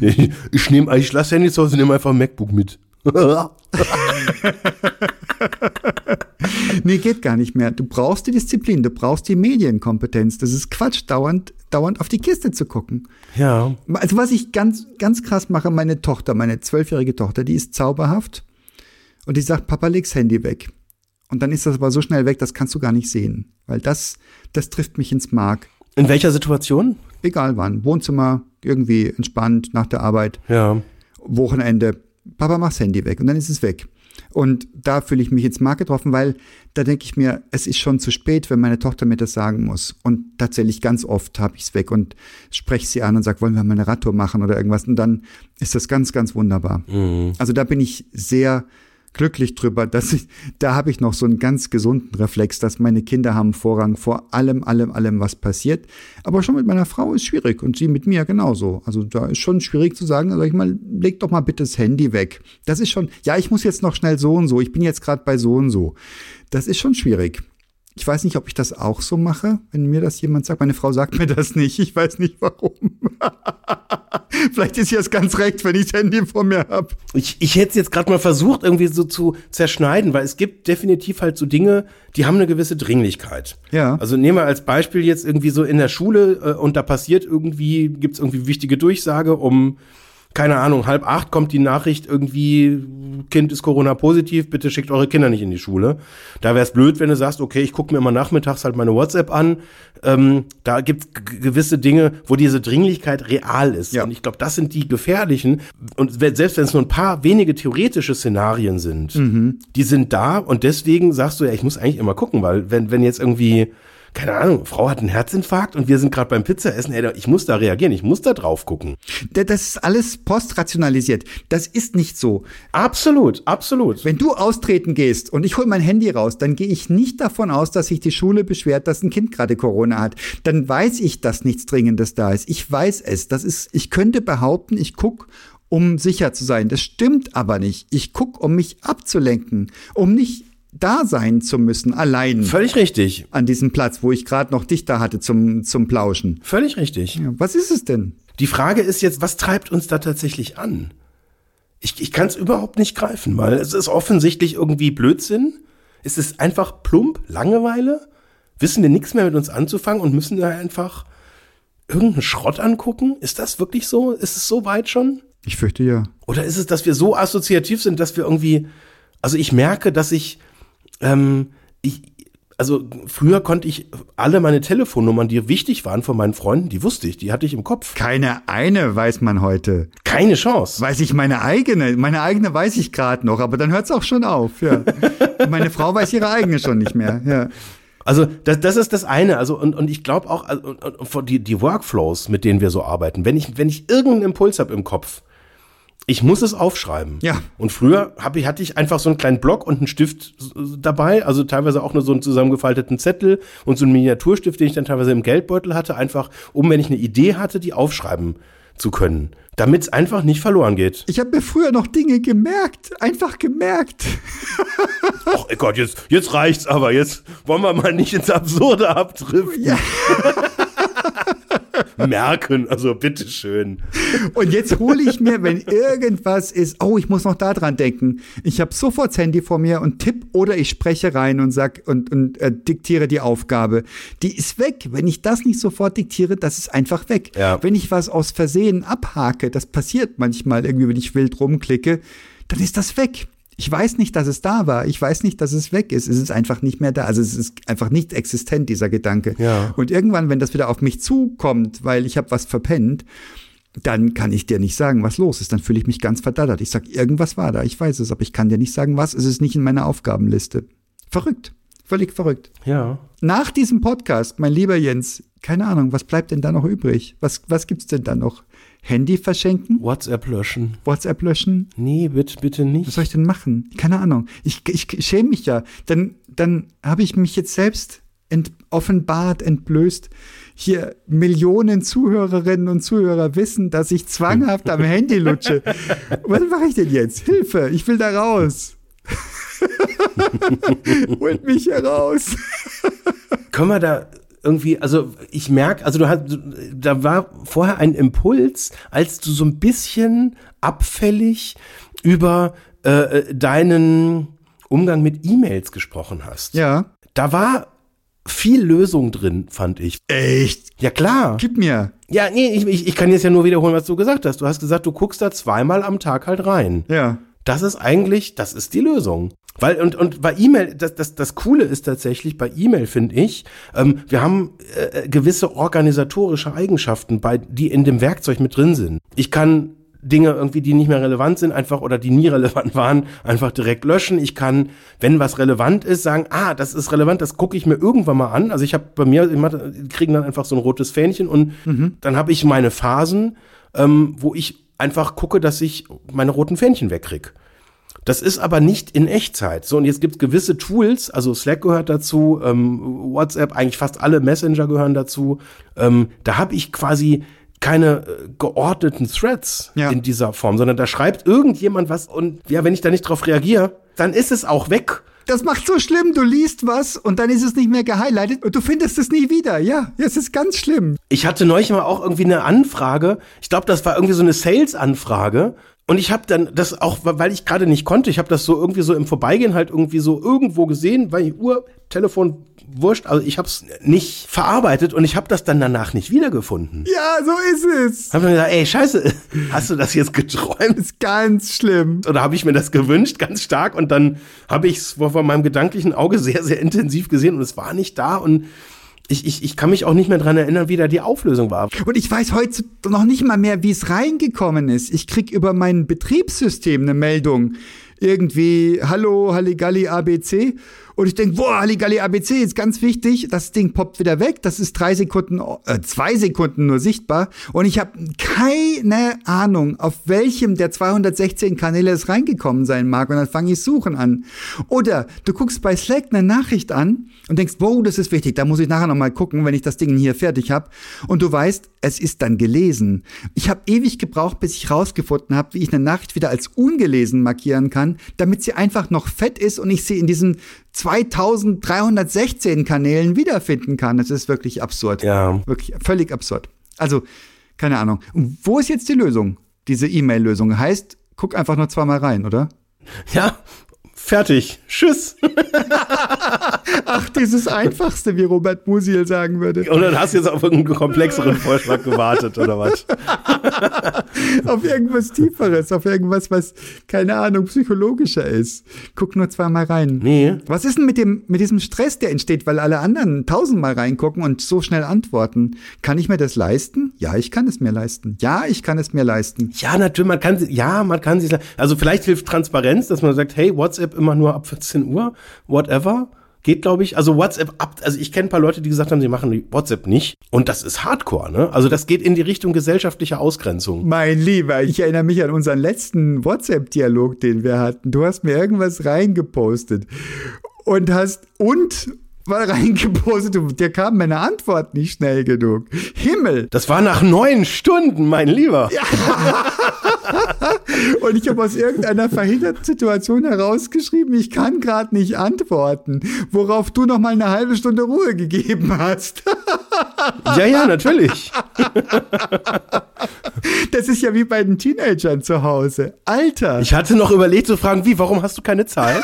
Ich, ich nehme, ich lasse Handy zu Hause, nehme einfach ein MacBook mit. Nee, geht gar nicht mehr. Du brauchst die Disziplin, du brauchst die Medienkompetenz. Das ist Quatsch, dauernd, dauernd auf die Kiste zu gucken. ja. Also was ich ganz, ganz krass mache, meine Tochter, meine zwölfjährige Tochter, die ist zauberhaft und die sagt, Papa, leg's Handy weg. Und dann ist das aber so schnell weg, das kannst du gar nicht sehen. Weil das, das trifft mich ins Mark. In welcher Situation? Egal wann. Wohnzimmer, irgendwie entspannt, nach der Arbeit, Ja. Wochenende. Papa, mach's Handy weg. Und dann ist es weg. Und da fühle ich mich jetzt Mark getroffen, weil da denke ich mir, es ist schon zu spät, wenn meine Tochter mir das sagen muss. Und tatsächlich ganz oft habe ich es weg und spreche sie an und sage, wollen wir mal eine Radtour machen oder irgendwas. Und dann ist das ganz, ganz wunderbar. Mhm. Also da bin ich sehr glücklich drüber, dass ich, da habe ich noch so einen ganz gesunden Reflex, dass meine Kinder haben Vorrang vor allem, allem, allem, was passiert. Aber schon mit meiner Frau ist schwierig und sie mit mir genauso. Also da ist schon schwierig zu sagen, sag ich mal, leg doch mal bitte das Handy weg. Das ist schon, ja, ich muss jetzt noch schnell so und so, ich bin jetzt gerade bei so und so. Das ist schon schwierig. Ich weiß nicht, ob ich das auch so mache, wenn mir das jemand sagt. Meine Frau sagt mir das nicht. Ich weiß nicht warum. Vielleicht ist sie es ganz recht, wenn ich das Handy vor mir habe. Ich, ich hätte es jetzt gerade mal versucht, irgendwie so zu zerschneiden, weil es gibt definitiv halt so Dinge, die haben eine gewisse Dringlichkeit. Ja. Also nehmen wir als Beispiel jetzt irgendwie so in der Schule äh, und da passiert irgendwie, gibt's irgendwie wichtige Durchsage um keine Ahnung, halb acht kommt die Nachricht irgendwie, Kind ist Corona-positiv, bitte schickt eure Kinder nicht in die Schule. Da wäre es blöd, wenn du sagst, okay, ich gucke mir immer nachmittags halt meine WhatsApp an. Ähm, da gibt es gewisse Dinge, wo diese Dringlichkeit real ist. Ja. Und ich glaube, das sind die gefährlichen. Und selbst wenn es nur ein paar wenige theoretische Szenarien sind, die sind da und deswegen sagst du ja, ich muss eigentlich immer gucken, weil wenn, wenn jetzt irgendwie keine Ahnung, Frau hat einen Herzinfarkt und wir sind gerade beim Pizzaessen, ey, ich muss da reagieren, ich muss da drauf gucken. Da- Das ist alles postrationalisiert. Das ist nicht so. Absolut, absolut. Wenn du austreten gehst und ich hole mein Handy raus, dann gehe ich nicht davon aus, dass sich die Schule beschwert, dass ein Kind gerade Corona hat. Dann weiß ich, dass nichts Dringendes da ist. Ich weiß es. Das ist, ich könnte behaupten, ich guck, um sicher zu sein. Das stimmt aber nicht. Ich guck, um mich abzulenken, um nicht da sein zu müssen, allein Völlig richtig. an diesem Platz, wo ich gerade noch dich da hatte zum, zum Plauschen. Völlig richtig. Ja, was ist es denn? Die Frage ist jetzt, was treibt uns da tatsächlich an? Ich, ich kann es überhaupt nicht greifen, weil es ist offensichtlich irgendwie Blödsinn. Es ist einfach plump, Langeweile. Wissen wir nichts mehr mit uns anzufangen und müssen da einfach irgendeinen Schrott angucken? Ist das wirklich so? Ist es so weit schon? Ich fürchte ja. Oder ist es, dass wir so assoziativ sind, dass wir irgendwie, also ich merke, dass ich, ähm, ich, also früher konnte ich alle meine Telefonnummern, die wichtig waren von meinen Freunden, die wusste ich, die hatte ich im Kopf. Keine eine weiß man heute. Keine Chance. Weiß ich meine eigene. Meine eigene weiß ich gerade noch, aber dann hört es auch schon auf. Ja. meine Frau weiß ihre eigene schon nicht mehr. Ja. Also das, das ist das eine. Also und, und ich glaube auch also, die, die Workflows, mit denen wir so arbeiten. Wenn ich wenn ich irgendeinen Impuls habe im Kopf, ich muss es aufschreiben. Ja. Und früher hab ich, hatte ich einfach so einen kleinen Block und einen Stift dabei, also teilweise auch nur so einen zusammengefalteten Zettel und so einen Miniaturstift, den ich dann teilweise im Geldbeutel hatte, einfach um, wenn ich eine Idee hatte, die aufschreiben zu können, damit es einfach nicht verloren geht. Ich habe mir früher noch Dinge gemerkt. Einfach gemerkt. Ach Gott, jetzt, jetzt reicht's aber. Jetzt wollen wir mal nicht ins Absurde abdriften. Ja. Merken, also bitteschön. Und jetzt hole ich mir, wenn irgendwas ist, oh, ich muss noch da dran denken. Ich habe sofort das Handy vor mir und tipp oder ich spreche rein und sag und, und äh, diktiere die Aufgabe. Die ist weg. Wenn ich das nicht sofort diktiere, das ist einfach weg. Ja. Wenn ich was aus Versehen abhake, das passiert manchmal irgendwie, wenn ich wild rumklicke, dann ist das weg. Ich weiß nicht, dass es da war. Ich weiß nicht, dass es weg ist. Es ist einfach nicht mehr da. Also es ist einfach nicht existent, dieser Gedanke. Ja. Und irgendwann, wenn das wieder auf mich zukommt, weil ich habe was verpennt, dann kann ich dir nicht sagen, was los ist. Dann fühle ich mich ganz verdattert. Ich sag, irgendwas war da. Ich weiß es, aber ich kann dir nicht sagen, was. Es ist nicht in meiner Aufgabenliste. Verrückt. Völlig verrückt. Ja. Nach diesem Podcast, mein lieber Jens, keine Ahnung, was bleibt denn da noch übrig? Was, was gibt's denn da noch? Handy verschenken? WhatsApp löschen. WhatsApp löschen? Nee, bitte, bitte Was nicht. soll ich denn machen? Keine Ahnung. Ich, ich schäme mich ja. Dann, dann habe ich mich jetzt selbst ent offenbart, entblößt. Hier Millionen Zuhörerinnen und Zuhörer wissen, dass ich zwanghaft am Handy lutsche. Was mache ich denn jetzt? Hilfe, ich will da raus. Holt mich hier raus. Können wir da irgendwie, also ich merke, also du hast, da war vorher ein Impuls, als du so ein bisschen abfällig über äh, deinen Umgang mit E-Mails gesprochen hast. Ja. Da war viel Lösung drin, fand ich. Echt? Ja klar. Gib mir. Ja, nee, ich, ich, ich kann jetzt ja nur wiederholen, was du gesagt hast. Du hast gesagt, du guckst da zweimal am Tag halt rein. Ja. Das ist eigentlich, das ist die Lösung. Weil, und, und bei E-Mail, das, das, das Coole ist tatsächlich bei E-Mail, finde ich, ähm, wir haben äh, gewisse organisatorische Eigenschaften, bei, die in dem Werkzeug mit drin sind. Ich kann Dinge irgendwie, die nicht mehr relevant sind, einfach oder die nie relevant waren, einfach direkt löschen. Ich kann, wenn was relevant ist, sagen, ah, das ist relevant, das gucke ich mir irgendwann mal an. Also ich habe bei mir, die kriegen dann einfach so ein rotes Fähnchen und mhm. dann habe ich meine Phasen, ähm, wo ich einfach gucke, dass ich meine roten Fähnchen wegkrieg. Das ist aber nicht in Echtzeit. So, und jetzt gibt es gewisse Tools, also Slack gehört dazu, ähm, WhatsApp, eigentlich fast alle Messenger gehören dazu. Ähm, da habe ich quasi keine äh, geordneten Threads ja. in dieser Form, sondern da schreibt irgendjemand was und ja, wenn ich da nicht drauf reagiere, dann ist es auch weg. Das macht so schlimm. Du liest was und dann ist es nicht mehr gehighlightet und du findest es nie wieder. Ja, es ist ganz schlimm. Ich hatte neulich mal auch irgendwie eine Anfrage. Ich glaube, das war irgendwie so eine Sales-Anfrage. Und ich habe dann das auch, weil ich gerade nicht konnte, ich habe das so irgendwie so im Vorbeigehen halt irgendwie so irgendwo gesehen, weil ich Uhr, Telefon, wurscht, also ich habe es nicht verarbeitet und ich habe das dann danach nicht wiedergefunden. Ja, so ist es. Hab dann gesagt, ey, scheiße, hast du das jetzt geträumt? Ist ganz schlimm. Oder habe ich mir das gewünscht, ganz stark und dann habe ich es vor, vor meinem gedanklichen Auge sehr, sehr intensiv gesehen und es war nicht da und ich, ich, ich kann mich auch nicht mehr dran erinnern, wie da die Auflösung war. Und ich weiß heute noch nicht mal mehr, wie es reingekommen ist. Ich krieg über mein Betriebssystem eine Meldung. Irgendwie, hallo, Halligalli ABC. Und ich denke, boah, Halligalli ABC ist ganz wichtig. Das Ding poppt wieder weg. Das ist drei Sekunden, äh, zwei Sekunden nur sichtbar. Und ich habe keine Ahnung, auf welchem der 216 Kanäle es reingekommen sein mag. Und dann fange ich suchen an. Oder du guckst bei Slack eine Nachricht an und denkst, wow, das ist wichtig. Da muss ich nachher nochmal gucken, wenn ich das Ding hier fertig habe. Und du weißt, es ist dann gelesen. Ich habe ewig gebraucht, bis ich rausgefunden habe, wie ich eine Nachricht wieder als ungelesen markieren kann, damit sie einfach noch fett ist und ich sie in diesen 2316 Kanälen wiederfinden kann. Das ist wirklich absurd. Ja. Wirklich völlig absurd. Also, keine Ahnung. Und wo ist jetzt die Lösung? Diese E-Mail-Lösung heißt, guck einfach nur zweimal rein, oder? Ja, Fertig. Tschüss. Ach, dieses Einfachste, wie Robert Musil sagen würde. Und dann hast du jetzt auf irgendeinen komplexeren Vorschlag gewartet, oder was? auf irgendwas Tieferes, auf irgendwas, was, keine Ahnung, psychologischer ist. Guck nur zweimal rein. Nee. Was ist denn mit, dem, mit diesem Stress, der entsteht, weil alle anderen tausendmal reingucken und so schnell antworten? Kann ich mir das leisten? Ja, ich kann es mir leisten. Ja, ich kann es mir leisten. Ja, natürlich, man kann, ja, man kann sich, also vielleicht hilft Transparenz, dass man sagt, hey, WhatsApp immer nur ab 14 Uhr, whatever. Geht, glaube ich. Also WhatsApp ab, also ich kenne ein paar Leute, die gesagt haben, sie machen WhatsApp nicht. Und das ist Hardcore, ne? Also das geht in die Richtung gesellschaftlicher Ausgrenzung. Mein Lieber, ich erinnere mich an unseren letzten WhatsApp-Dialog, den wir hatten. Du hast mir irgendwas reingepostet und hast und mal reingepostet und dir kam meine Antwort nicht schnell genug. Himmel! Das war nach neun Stunden, mein Lieber. Ja. und ich habe aus irgendeiner verhinderten Situation herausgeschrieben, ich kann gerade nicht antworten, worauf du noch mal eine halbe Stunde Ruhe gegeben hast. ja, ja, natürlich. das ist ja wie bei den Teenagern zu Hause. Alter. Ich hatte noch überlegt zu fragen, wie, warum hast du keine Zeit?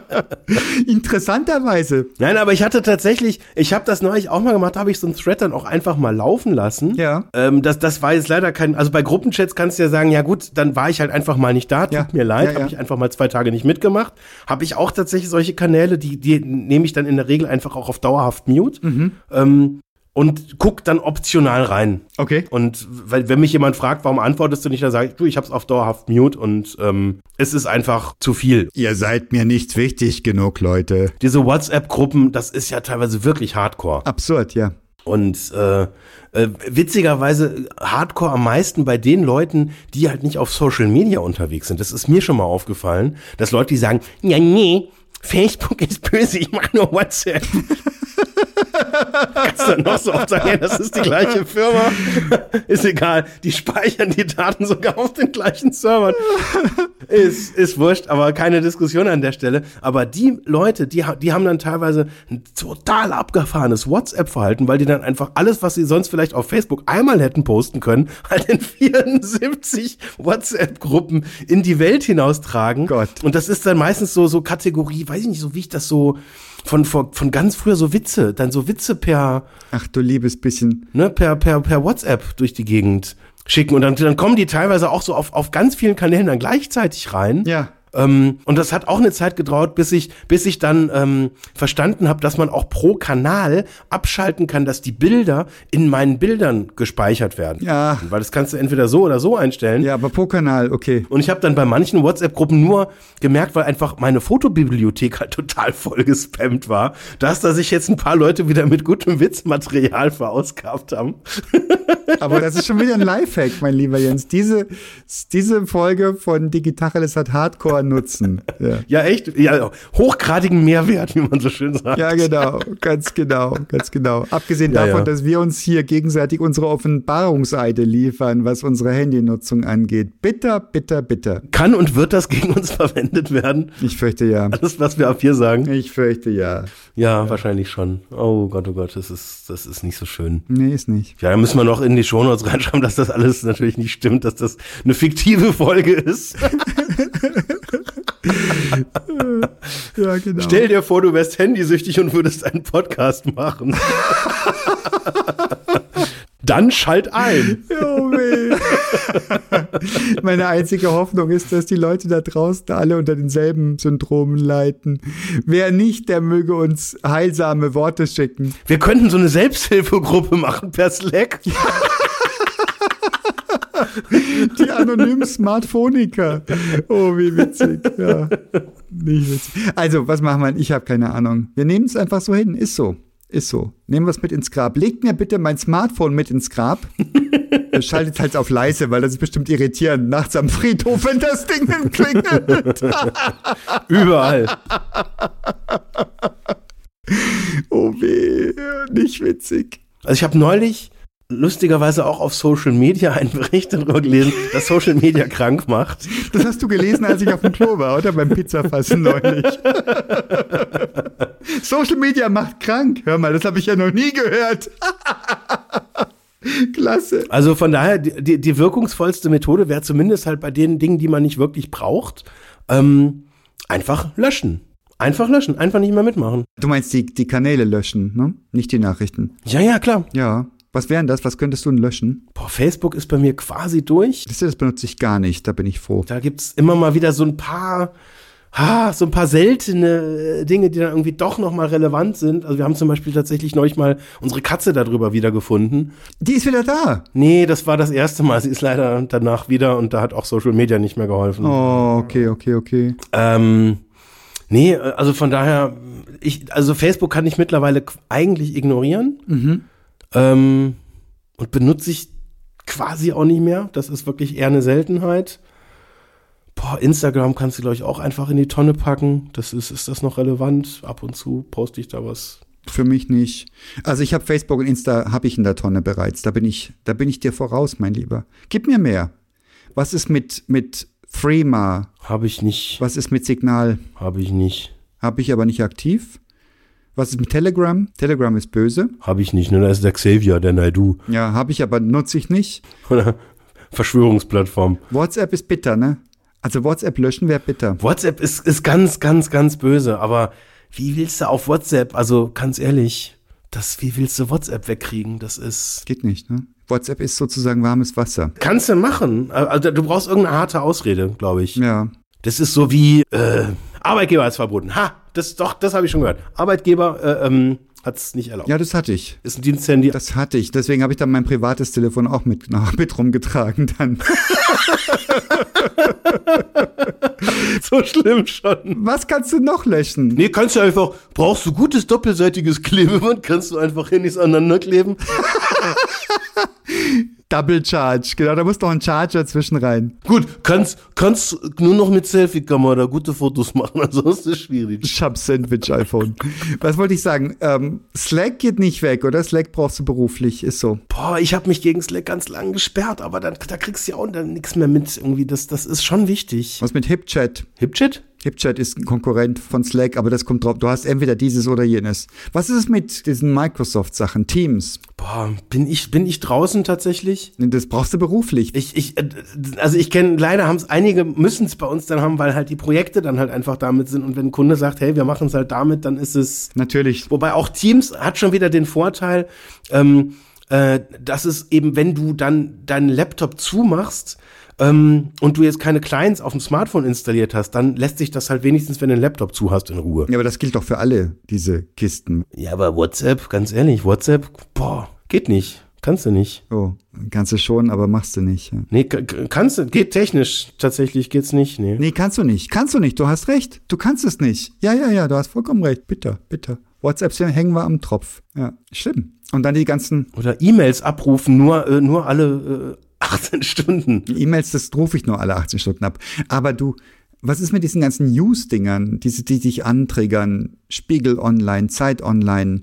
Interessanterweise. Nein, aber ich hatte tatsächlich, ich habe das neulich auch mal gemacht, habe ich so einen Thread dann auch einfach mal laufen lassen. Ja. Ähm, das, das war jetzt leider kein, also bei Gruppenchats kannst du ja sagen, ja gut, dann war ich halt einfach mal nicht da, tut ja. mir leid, ja, ja. habe ich einfach mal zwei Tage nicht mitgemacht. Habe ich auch tatsächlich solche Kanäle, die, die nehme ich dann in der Regel einfach auch auf dauerhaft Mute. Mhm. Ähm, und guck dann optional rein. Okay. Und weil, wenn mich jemand fragt, warum antwortest du nicht, dann sage ich, du, ich hab's auf dauerhaft mute und ähm, es ist einfach zu viel. Ihr seid mir nicht wichtig genug, Leute. Diese WhatsApp-Gruppen, das ist ja teilweise wirklich Hardcore. Absurd, ja. Und äh, äh, witzigerweise Hardcore am meisten bei den Leuten, die halt nicht auf Social Media unterwegs sind. Das ist mir schon mal aufgefallen, dass Leute, die sagen, ja, nee, Facebook ist böse, ich mache nur WhatsApp. Kannst du noch so oft sagen, ja, das ist die gleiche Firma. ist egal, die speichern die Daten sogar auf den gleichen Servern. ist, ist wurscht, aber keine Diskussion an der Stelle. Aber die Leute, die, die haben dann teilweise ein total abgefahrenes WhatsApp-Verhalten, weil die dann einfach alles, was sie sonst vielleicht auf Facebook einmal hätten posten können, halt in 74 WhatsApp-Gruppen in die Welt hinaustragen. Gott. Und das ist dann meistens so, so Kategorie, weiß ich nicht, so wie ich das so von, von, von ganz früher so Witze, dann so Witze per. Ach du liebes bisschen. Ne, per, per, per WhatsApp durch die Gegend schicken. Und dann, dann kommen die teilweise auch so auf, auf ganz vielen Kanälen dann gleichzeitig rein. Ja. Ähm, und das hat auch eine Zeit gedauert, bis ich, bis ich dann ähm, verstanden habe, dass man auch pro Kanal abschalten kann, dass die Bilder in meinen Bildern gespeichert werden. Ja. Weil das kannst du entweder so oder so einstellen. Ja, aber pro Kanal, okay. Und ich habe dann bei manchen WhatsApp-Gruppen nur gemerkt, weil einfach meine Fotobibliothek halt total voll gespammt war, dass da sich jetzt ein paar Leute wieder mit gutem Witzmaterial verausgabt haben. Aber das ist schon wieder ein Lifehack, mein lieber Jens. Diese, diese Folge von Digitacheles hat Hardcore-Nutzen. Ja. Ja, echt? Ja, hochgradigen Mehrwert, wie man so schön sagt. ja, genau, ganz genau, ganz genau. Abgesehen Ja, davon, ja. dass wir uns hier gegenseitig unsere Offenbarungseide liefern, was unsere Handynutzung angeht. Bitter, bitter, bitter. Kann und wird das gegen uns verwendet werden? Ich fürchte ja. Alles, was wir ab hier sagen? Ich fürchte ja. Ja, wahrscheinlich schon. Oh Gott, oh Gott, das ist, das ist nicht so schön. Nee, ist nicht. Ja, da müssen wir noch in die Shownotes reinschreiben, dass das alles natürlich nicht stimmt, dass das eine fiktive Folge ist. Ja, genau. Stell dir vor, du wärst handysüchtig und würdest einen Podcast machen. Dann schalt ein. Oh, weh. Meine einzige Hoffnung ist, dass die Leute da draußen alle unter denselben Syndromen leiden. Wer nicht, der möge uns heilsame Worte schicken. Wir könnten so eine Selbsthilfegruppe machen per Slack. Die anonymen Smartphoniker. Oh, wie witzig. Ja, nicht witzig. Also, was machen wir? Ich habe keine Ahnung. Wir nehmen es einfach so hin. Ist so. Ist so. Nehmen wir es mit ins Grab. Legt mir bitte mein Smartphone mit ins Grab. Schaltet halt auf leise, weil das ist bestimmt irritierend. Nachts am Friedhof, wenn das Ding dann klingelt. Überall. Oh weh, nicht witzig. Also ich habe neulich lustigerweise auch auf Social Media einen Bericht darüber gelesen, dass Social Media krank macht. Das hast du gelesen, als ich auf dem Klo war, oder? Beim Pizzafassen neulich. Social Media macht krank. Hör mal, das habe ich ja noch nie gehört. Klasse. Also von daher, die, die, wirkungsvollste Methode wäre zumindest halt bei den Dingen, die man nicht wirklich braucht, ähm, einfach löschen. Einfach löschen, einfach nicht mehr mitmachen. Du meinst die, die Kanäle löschen, ne? Nicht die Nachrichten. Ja, ja, klar. Ja. Was wären das? Was könntest du denn löschen? Boah, Facebook ist bei mir quasi durch. Das, das benutze ich gar nicht, da bin ich froh. Da gibt's immer mal wieder so ein paar, ha, so ein paar seltene äh, Dinge, die dann irgendwie doch nochmal relevant sind. Also wir haben zum Beispiel tatsächlich neulich mal unsere Katze darüber wiedergefunden. Die ist wieder da. Nee, das war das erste Mal. Sie ist leider danach wieder und da hat auch Social Media nicht mehr geholfen. Oh, okay, okay, okay. Ähm, nee, also von daher, ich, also Facebook kann ich mittlerweile eigentlich ignorieren. Ähm, und benutze ich quasi auch nicht mehr. Das ist wirklich eher eine Seltenheit. Boah, Instagram kannst du, glaube ich, auch einfach in die Tonne packen. Das ist, ist das noch relevant? Ab und zu poste ich da was. Für mich nicht. Also ich habe Facebook und Insta habe ich in der Tonne bereits. Da bin ich, da bin ich dir voraus, mein Lieber. Gib mir mehr. Was ist mit mit Threema? Habe ich nicht. Was ist mit Signal? Habe ich nicht. Habe ich aber nicht aktiv. Was ist mit Telegram? Telegram ist böse. Habe ich nicht. Ne? Da ist der Xavier, der Naidu. Ja, habe ich aber nutze ich nicht. Oder Verschwörungsplattform. WhatsApp ist bitter, ne? Also WhatsApp löschen wäre bitter. WhatsApp ist, ist ganz, ganz, ganz böse. Aber wie willst du auf WhatsApp, also ganz ehrlich, das, wie willst du WhatsApp wegkriegen? Das ist. Geht nicht, ne? WhatsApp ist sozusagen warmes Wasser. Kannst du machen. Also du brauchst irgendeine harte Ausrede, glaube ich. Ja. Das ist so wie äh, Arbeitgeber hat's verboten. Ha, das doch, das habe ich schon gehört. Arbeitgeber äh, ähm, hat's nicht erlaubt. Ja, das hatte ich. Ist ein Diensthandy. Das hatte ich. Deswegen habe ich dann mein privates Telefon auch mit, nach, mit rumgetragen dann. so schlimm schon. Was kannst du noch löschen? Nee, kannst du einfach, brauchst du gutes doppelseitiges Klebeband, kannst du einfach Handys aneinander kleben. Double Charge. Genau, da muss noch ein Charger zwischen rein. Gut, kannst, kannst nur noch mit Selfie-Kamera gute Fotos machen, ansonsten ist es schwierig. Ich hab Sandwich-iPhone. Was wollte ich sagen? Ähm, Slack geht nicht weg, oder? Slack brauchst du beruflich, ist so. Boah, ich habe mich gegen Slack ganz lang gesperrt, aber dann, da kriegst du ja auch nichts mehr mit. Irgendwie, das, das ist schon wichtig. Was mit HipChat? Hipchat? HipChat ist ein Konkurrent von Slack, aber das kommt drauf. Du hast entweder dieses oder jenes. Was ist es mit diesen Microsoft-Sachen? Teams? Boah, bin ich, bin ich draußen tatsächlich? Das brauchst du beruflich. Ich, ich, äh, also ich kenne, leider haben es einige, müssen es bei uns dann haben, weil halt die Projekte dann halt einfach damit sind. Und wenn ein Kunde sagt, hey, wir machen es halt damit, dann ist es. Natürlich. Wobei auch Teams hat schon wieder den Vorteil, ähm, äh, dass es eben, wenn du dann deinen Laptop zumachst, ähm, und du jetzt keine Clients auf dem Smartphone installiert hast, dann lässt sich das halt wenigstens, wenn du einen Laptop zu hast, in Ruhe. Ja, aber das gilt doch für alle, diese Kisten. Ja, aber WhatsApp, ganz ehrlich, WhatsApp, boah, geht nicht. Kannst du nicht. Oh, kannst du schon, aber machst du nicht. Ja. Nee, kannst du, geht technisch, tatsächlich geht's nicht, nee. Nee, kannst du nicht. Kannst du nicht, du hast recht. Du kannst es nicht. Ja, ja, ja, du hast vollkommen recht. Bitte, bitte. WhatsApp hängen wir am Tropf. Ja, schlimm. Und dann die ganzen. Oder E-Mails abrufen, nur, äh, nur alle äh, 18 Stunden. E-Mails, das rufe ich nur alle 18 Stunden ab. Aber du, was ist mit diesen ganzen News-Dingern, diese, die dich antriggern? Spiegel Online, Zeit Online.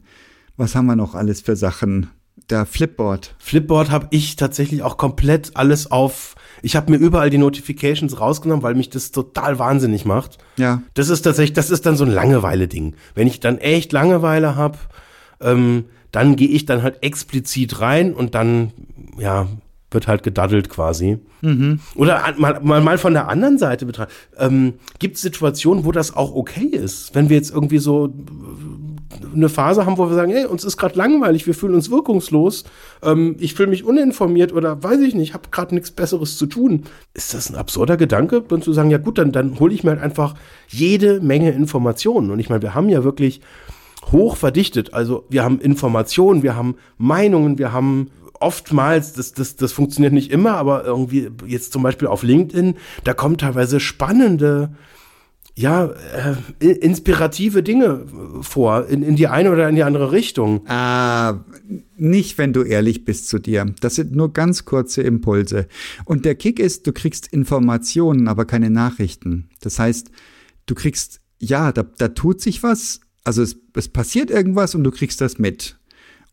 Was haben wir noch alles für Sachen? Der Flipboard. Flipboard habe ich tatsächlich auch komplett alles auf. Ich habe mir überall die Notifications rausgenommen, weil mich das total wahnsinnig macht. Ja. Das ist tatsächlich, das ist dann so ein Langeweile-Ding. Wenn ich dann echt Langeweile habe, ähm, dann gehe ich dann halt explizit rein und dann, ja, wird halt gedaddelt quasi. Mhm. Oder mal, mal, mal von der anderen Seite betrachtet. Ähm, Gibt es Situationen, wo das auch okay ist? Wenn wir jetzt irgendwie so eine Phase haben, wo wir sagen, hey, uns ist gerade langweilig, wir fühlen uns wirkungslos, ähm, ich fühle mich uninformiert oder weiß ich nicht, habe gerade nichts Besseres zu tun. Ist das ein absurder Gedanke, dann zu sagen, ja gut, dann, dann hole ich mir halt einfach jede Menge Informationen. Und ich meine, wir haben ja wirklich hoch verdichtet. Also wir haben Informationen, wir haben Meinungen, wir haben oftmals, das, das, das funktioniert nicht immer, aber irgendwie jetzt zum Beispiel auf LinkedIn, da kommen teilweise spannende, ja, äh, inspirative Dinge vor, in, in die eine oder in die andere Richtung. Ah, nicht, wenn du ehrlich bist zu dir. Das sind nur ganz kurze Impulse. Und der Kick ist, du kriegst Informationen, aber keine Nachrichten. Das heißt, du kriegst, ja, da, da tut sich was, also es, es passiert irgendwas und du kriegst das mit.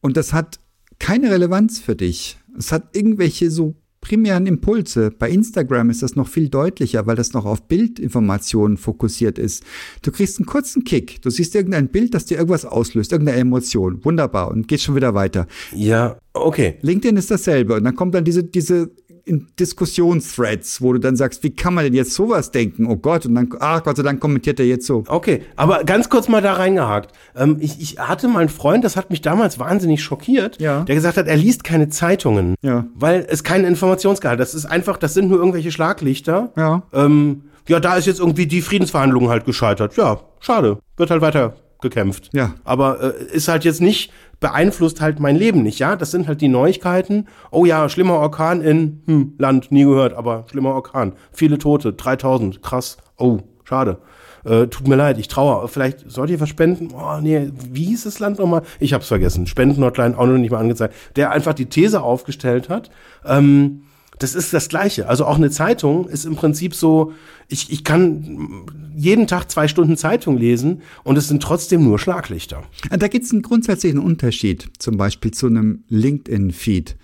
Und das hat keine Relevanz für dich. Es hat irgendwelche so primären Impulse. Bei Instagram ist das noch viel deutlicher, weil das noch auf Bildinformationen fokussiert ist. Du kriegst einen kurzen Kick. Du siehst irgendein Bild, das dir irgendwas auslöst, irgendeine Emotion. Wunderbar. Und geht schon wieder weiter. Ja, okay. LinkedIn ist dasselbe. Und dann kommt dann diese, diese in Diskussionsthreads, wo du dann sagst, wie kann man denn jetzt sowas denken? Oh Gott, und dann, ach Gott sei Dank kommentiert er jetzt so. Okay, aber ganz kurz mal da reingehakt. Ähm, ich, ich hatte mal einen Freund, das hat mich damals wahnsinnig schockiert, ja. der gesagt hat, er liest keine Zeitungen, ja. weil es keinen Informationsgehalt. Das ist einfach, das sind nur irgendwelche Schlaglichter. Ja. Ähm, ja, da ist jetzt irgendwie die Friedensverhandlung halt gescheitert. Ja, schade. Wird halt weiter gekämpft. Ja. Aber äh, ist halt jetzt nicht beeinflusst halt mein Leben nicht, ja? Das sind halt die Neuigkeiten. Oh ja, schlimmer Orkan in hm, Land, nie gehört, aber schlimmer Orkan. Viele Tote, 3000, krass. Oh, schade. Äh, tut mir leid, ich traue. Vielleicht sollte ich was spenden? Oh, nee, wie hieß das Land nochmal? Ich hab's vergessen. Spendenhotline auch noch nicht mal angezeigt. Der einfach die These aufgestellt hat. Ähm, das ist das Gleiche. Also auch eine Zeitung ist im Prinzip so, ich, ich kann jeden Tag zwei Stunden Zeitung lesen und es sind trotzdem nur Schlaglichter. Da gibt es einen grundsätzlichen Unterschied, zum Beispiel zu einem LinkedIn-Feed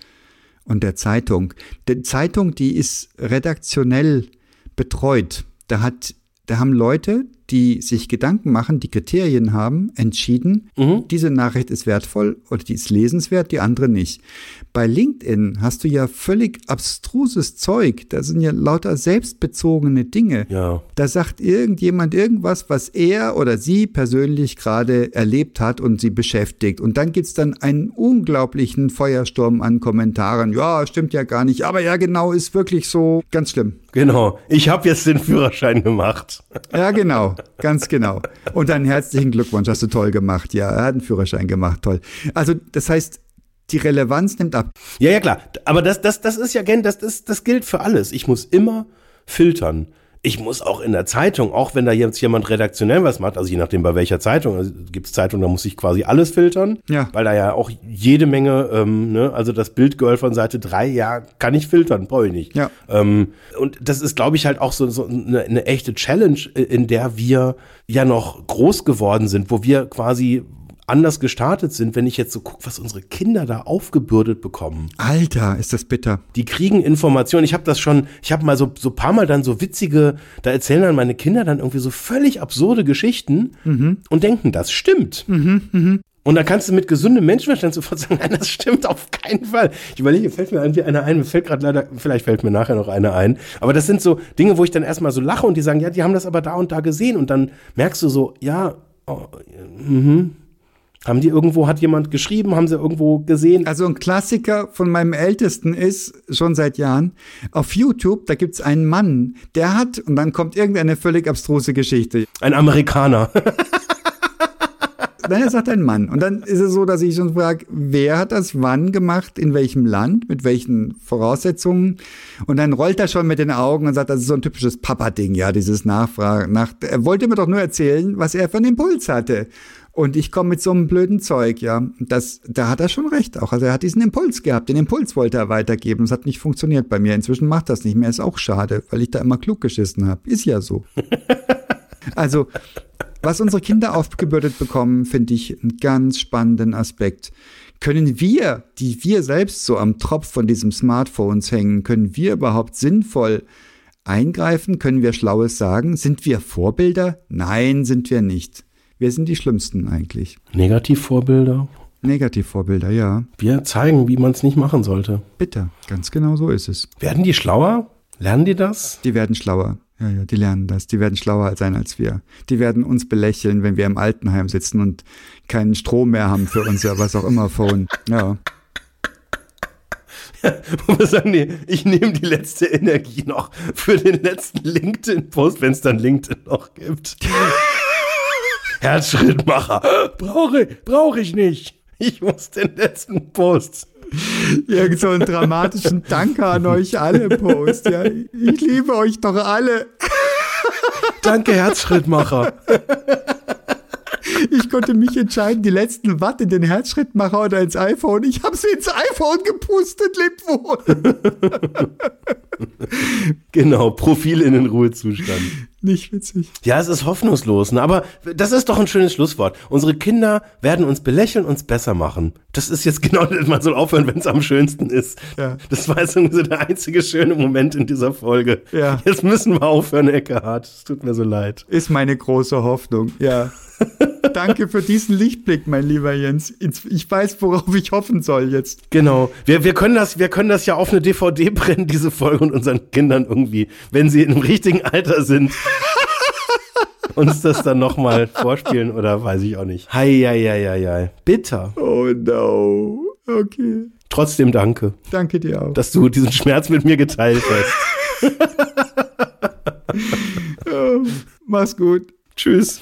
und der Zeitung. Die Zeitung, die ist redaktionell betreut. Da hat, da haben Leute, die sich Gedanken machen, die Kriterien haben, entschieden, mhm. diese Nachricht ist wertvoll oder die ist lesenswert, die andere nicht. Bei LinkedIn hast du ja völlig abstruses Zeug. Da sind ja lauter selbstbezogene Dinge. Ja. Da sagt irgendjemand irgendwas, was er oder sie persönlich gerade erlebt hat und sie beschäftigt. Und dann gibt's dann einen unglaublichen Feuersturm an Kommentaren. Ja, stimmt ja gar nicht. Aber ja, genau, ist wirklich so ganz schlimm. Genau. Ich habe jetzt den Führerschein gemacht. Ja, genau. Ganz genau. Und dann herzlichen Glückwunsch, hast du toll gemacht. Ja, er hat einen Führerschein gemacht, toll. Also, das heißt, die Relevanz nimmt ab. Ja, ja, klar. Aber das, das, das ist ja, das, das, das gilt für alles. Ich muss immer filtern. Ich muss auch in der Zeitung, auch wenn da jetzt jemand redaktionell was macht, also je nachdem bei welcher Zeitung, also gibt es Zeitungen, da muss ich quasi alles filtern, ja. weil da ja auch jede Menge, ähm, ne, also das Bildgirl von Seite 3, ja, kann ich filtern, brauche ich nicht. Ja. Ähm, und das ist, glaube ich, halt auch so, so eine, eine echte Challenge, in der wir ja noch groß geworden sind, wo wir quasi anders gestartet sind, wenn ich jetzt so gucke, was unsere Kinder da aufgebürdet bekommen. Alter, ist das bitter. Die kriegen Informationen. Ich habe das schon, ich habe mal so so paar Mal dann so witzige, da erzählen dann meine Kinder dann irgendwie so völlig absurde Geschichten mhm. und denken, das stimmt. Mhm, mh. Und da kannst du mit gesundem Menschenverstand sofort sagen, nein, das stimmt auf keinen Fall. Ich überlege, fällt mir irgendwie einer ein, mir fällt gerade leider, vielleicht fällt mir nachher noch einer ein. Aber das sind so Dinge, wo ich dann erstmal so lache und die sagen, ja, die haben das aber da und da gesehen. Und dann merkst du so, ja, oh, mhm, Haben die irgendwo, hat jemand geschrieben, haben sie irgendwo gesehen? Also ein Klassiker von meinem Ältesten ist, schon seit Jahren, auf YouTube, da gibt's einen Mann, der hat, und dann kommt irgendeine völlig abstruse Geschichte. Ein Amerikaner. Nein, er sagt ein Mann. Und dann ist es so, dass ich schon frage, wer hat das wann gemacht, in welchem Land, mit welchen Voraussetzungen? Und dann rollt er schon mit den Augen und sagt, das ist so ein typisches Papa-Ding, ja, dieses Nachfragen. Nach, er wollte mir doch nur erzählen, was er für einen Impuls hatte. Und ich komme mit so einem blöden Zeug, ja. Das, da hat er schon recht auch. Also er hat diesen Impuls gehabt. Den Impuls wollte er weitergeben. Es hat nicht funktioniert bei mir. Inzwischen macht das nicht mehr. Ist auch schade, weil ich da immer klug geschissen habe. Ist ja so. Also, was unsere Kinder aufgebürdet bekommen, finde ich einen ganz spannenden Aspekt. Können wir, die wir selbst so am Tropf von diesem Smartphones hängen, können wir überhaupt sinnvoll eingreifen? Können wir Schlaues sagen? Sind wir Vorbilder? Nein, sind wir nicht. Wir sind die Schlimmsten eigentlich. Negativvorbilder. Negativvorbilder, ja. Wir zeigen, wie man es nicht machen sollte. Bitte, ganz genau so ist es. Werden die schlauer? Lernen die das? Die werden schlauer. Ja, ja, die lernen das. Die werden schlauer sein als wir. Die werden uns belächeln, wenn wir im Altenheim sitzen und keinen Strom mehr haben für unser was auch immer Phone. Ja. Wo wir sagen, nee, ich nehme die letzte Energie noch für den letzten LinkedIn-Post, wenn es dann LinkedIn noch gibt. Herzschrittmacher. Brauche brauch ich nicht. Ich muss den letzten Post. Irgend so einen dramatischen Danke an euch alle Post. Ja, ich liebe euch doch alle. Danke, Herzschrittmacher. Ich konnte mich entscheiden, die letzten Watt in den Herzschrittmacher oder ins iPhone. Ich habe sie ins iPhone gepustet, lebt wohl. genau, Profil in den Ruhezustand. Nicht witzig. Ja, es ist hoffnungslos, ne? aber das ist doch ein schönes Schlusswort. Unsere Kinder werden uns belächeln, uns besser machen. Das ist jetzt genau, man soll aufhören, wenn es am schönsten ist. Ja. Das war jetzt irgendwie so der einzige schöne Moment in dieser Folge. Ja. Jetzt müssen wir aufhören, Eckehard. Es tut mir so leid. Ist meine große Hoffnung, ja. Danke für diesen Lichtblick, mein lieber Jens. Ich weiß, worauf ich hoffen soll jetzt. Genau. Wir, wir, können das, wir können das ja auf eine DVD brennen, diese Folge, und unseren Kindern irgendwie, wenn sie im richtigen Alter sind, uns das dann nochmal vorspielen oder weiß ich auch nicht. Hei, hei, hei, hei, hei. Bitter. Oh no. Okay. Trotzdem danke. Danke dir auch. Dass du diesen Schmerz mit mir geteilt hast. oh, mach's gut. Tschüss.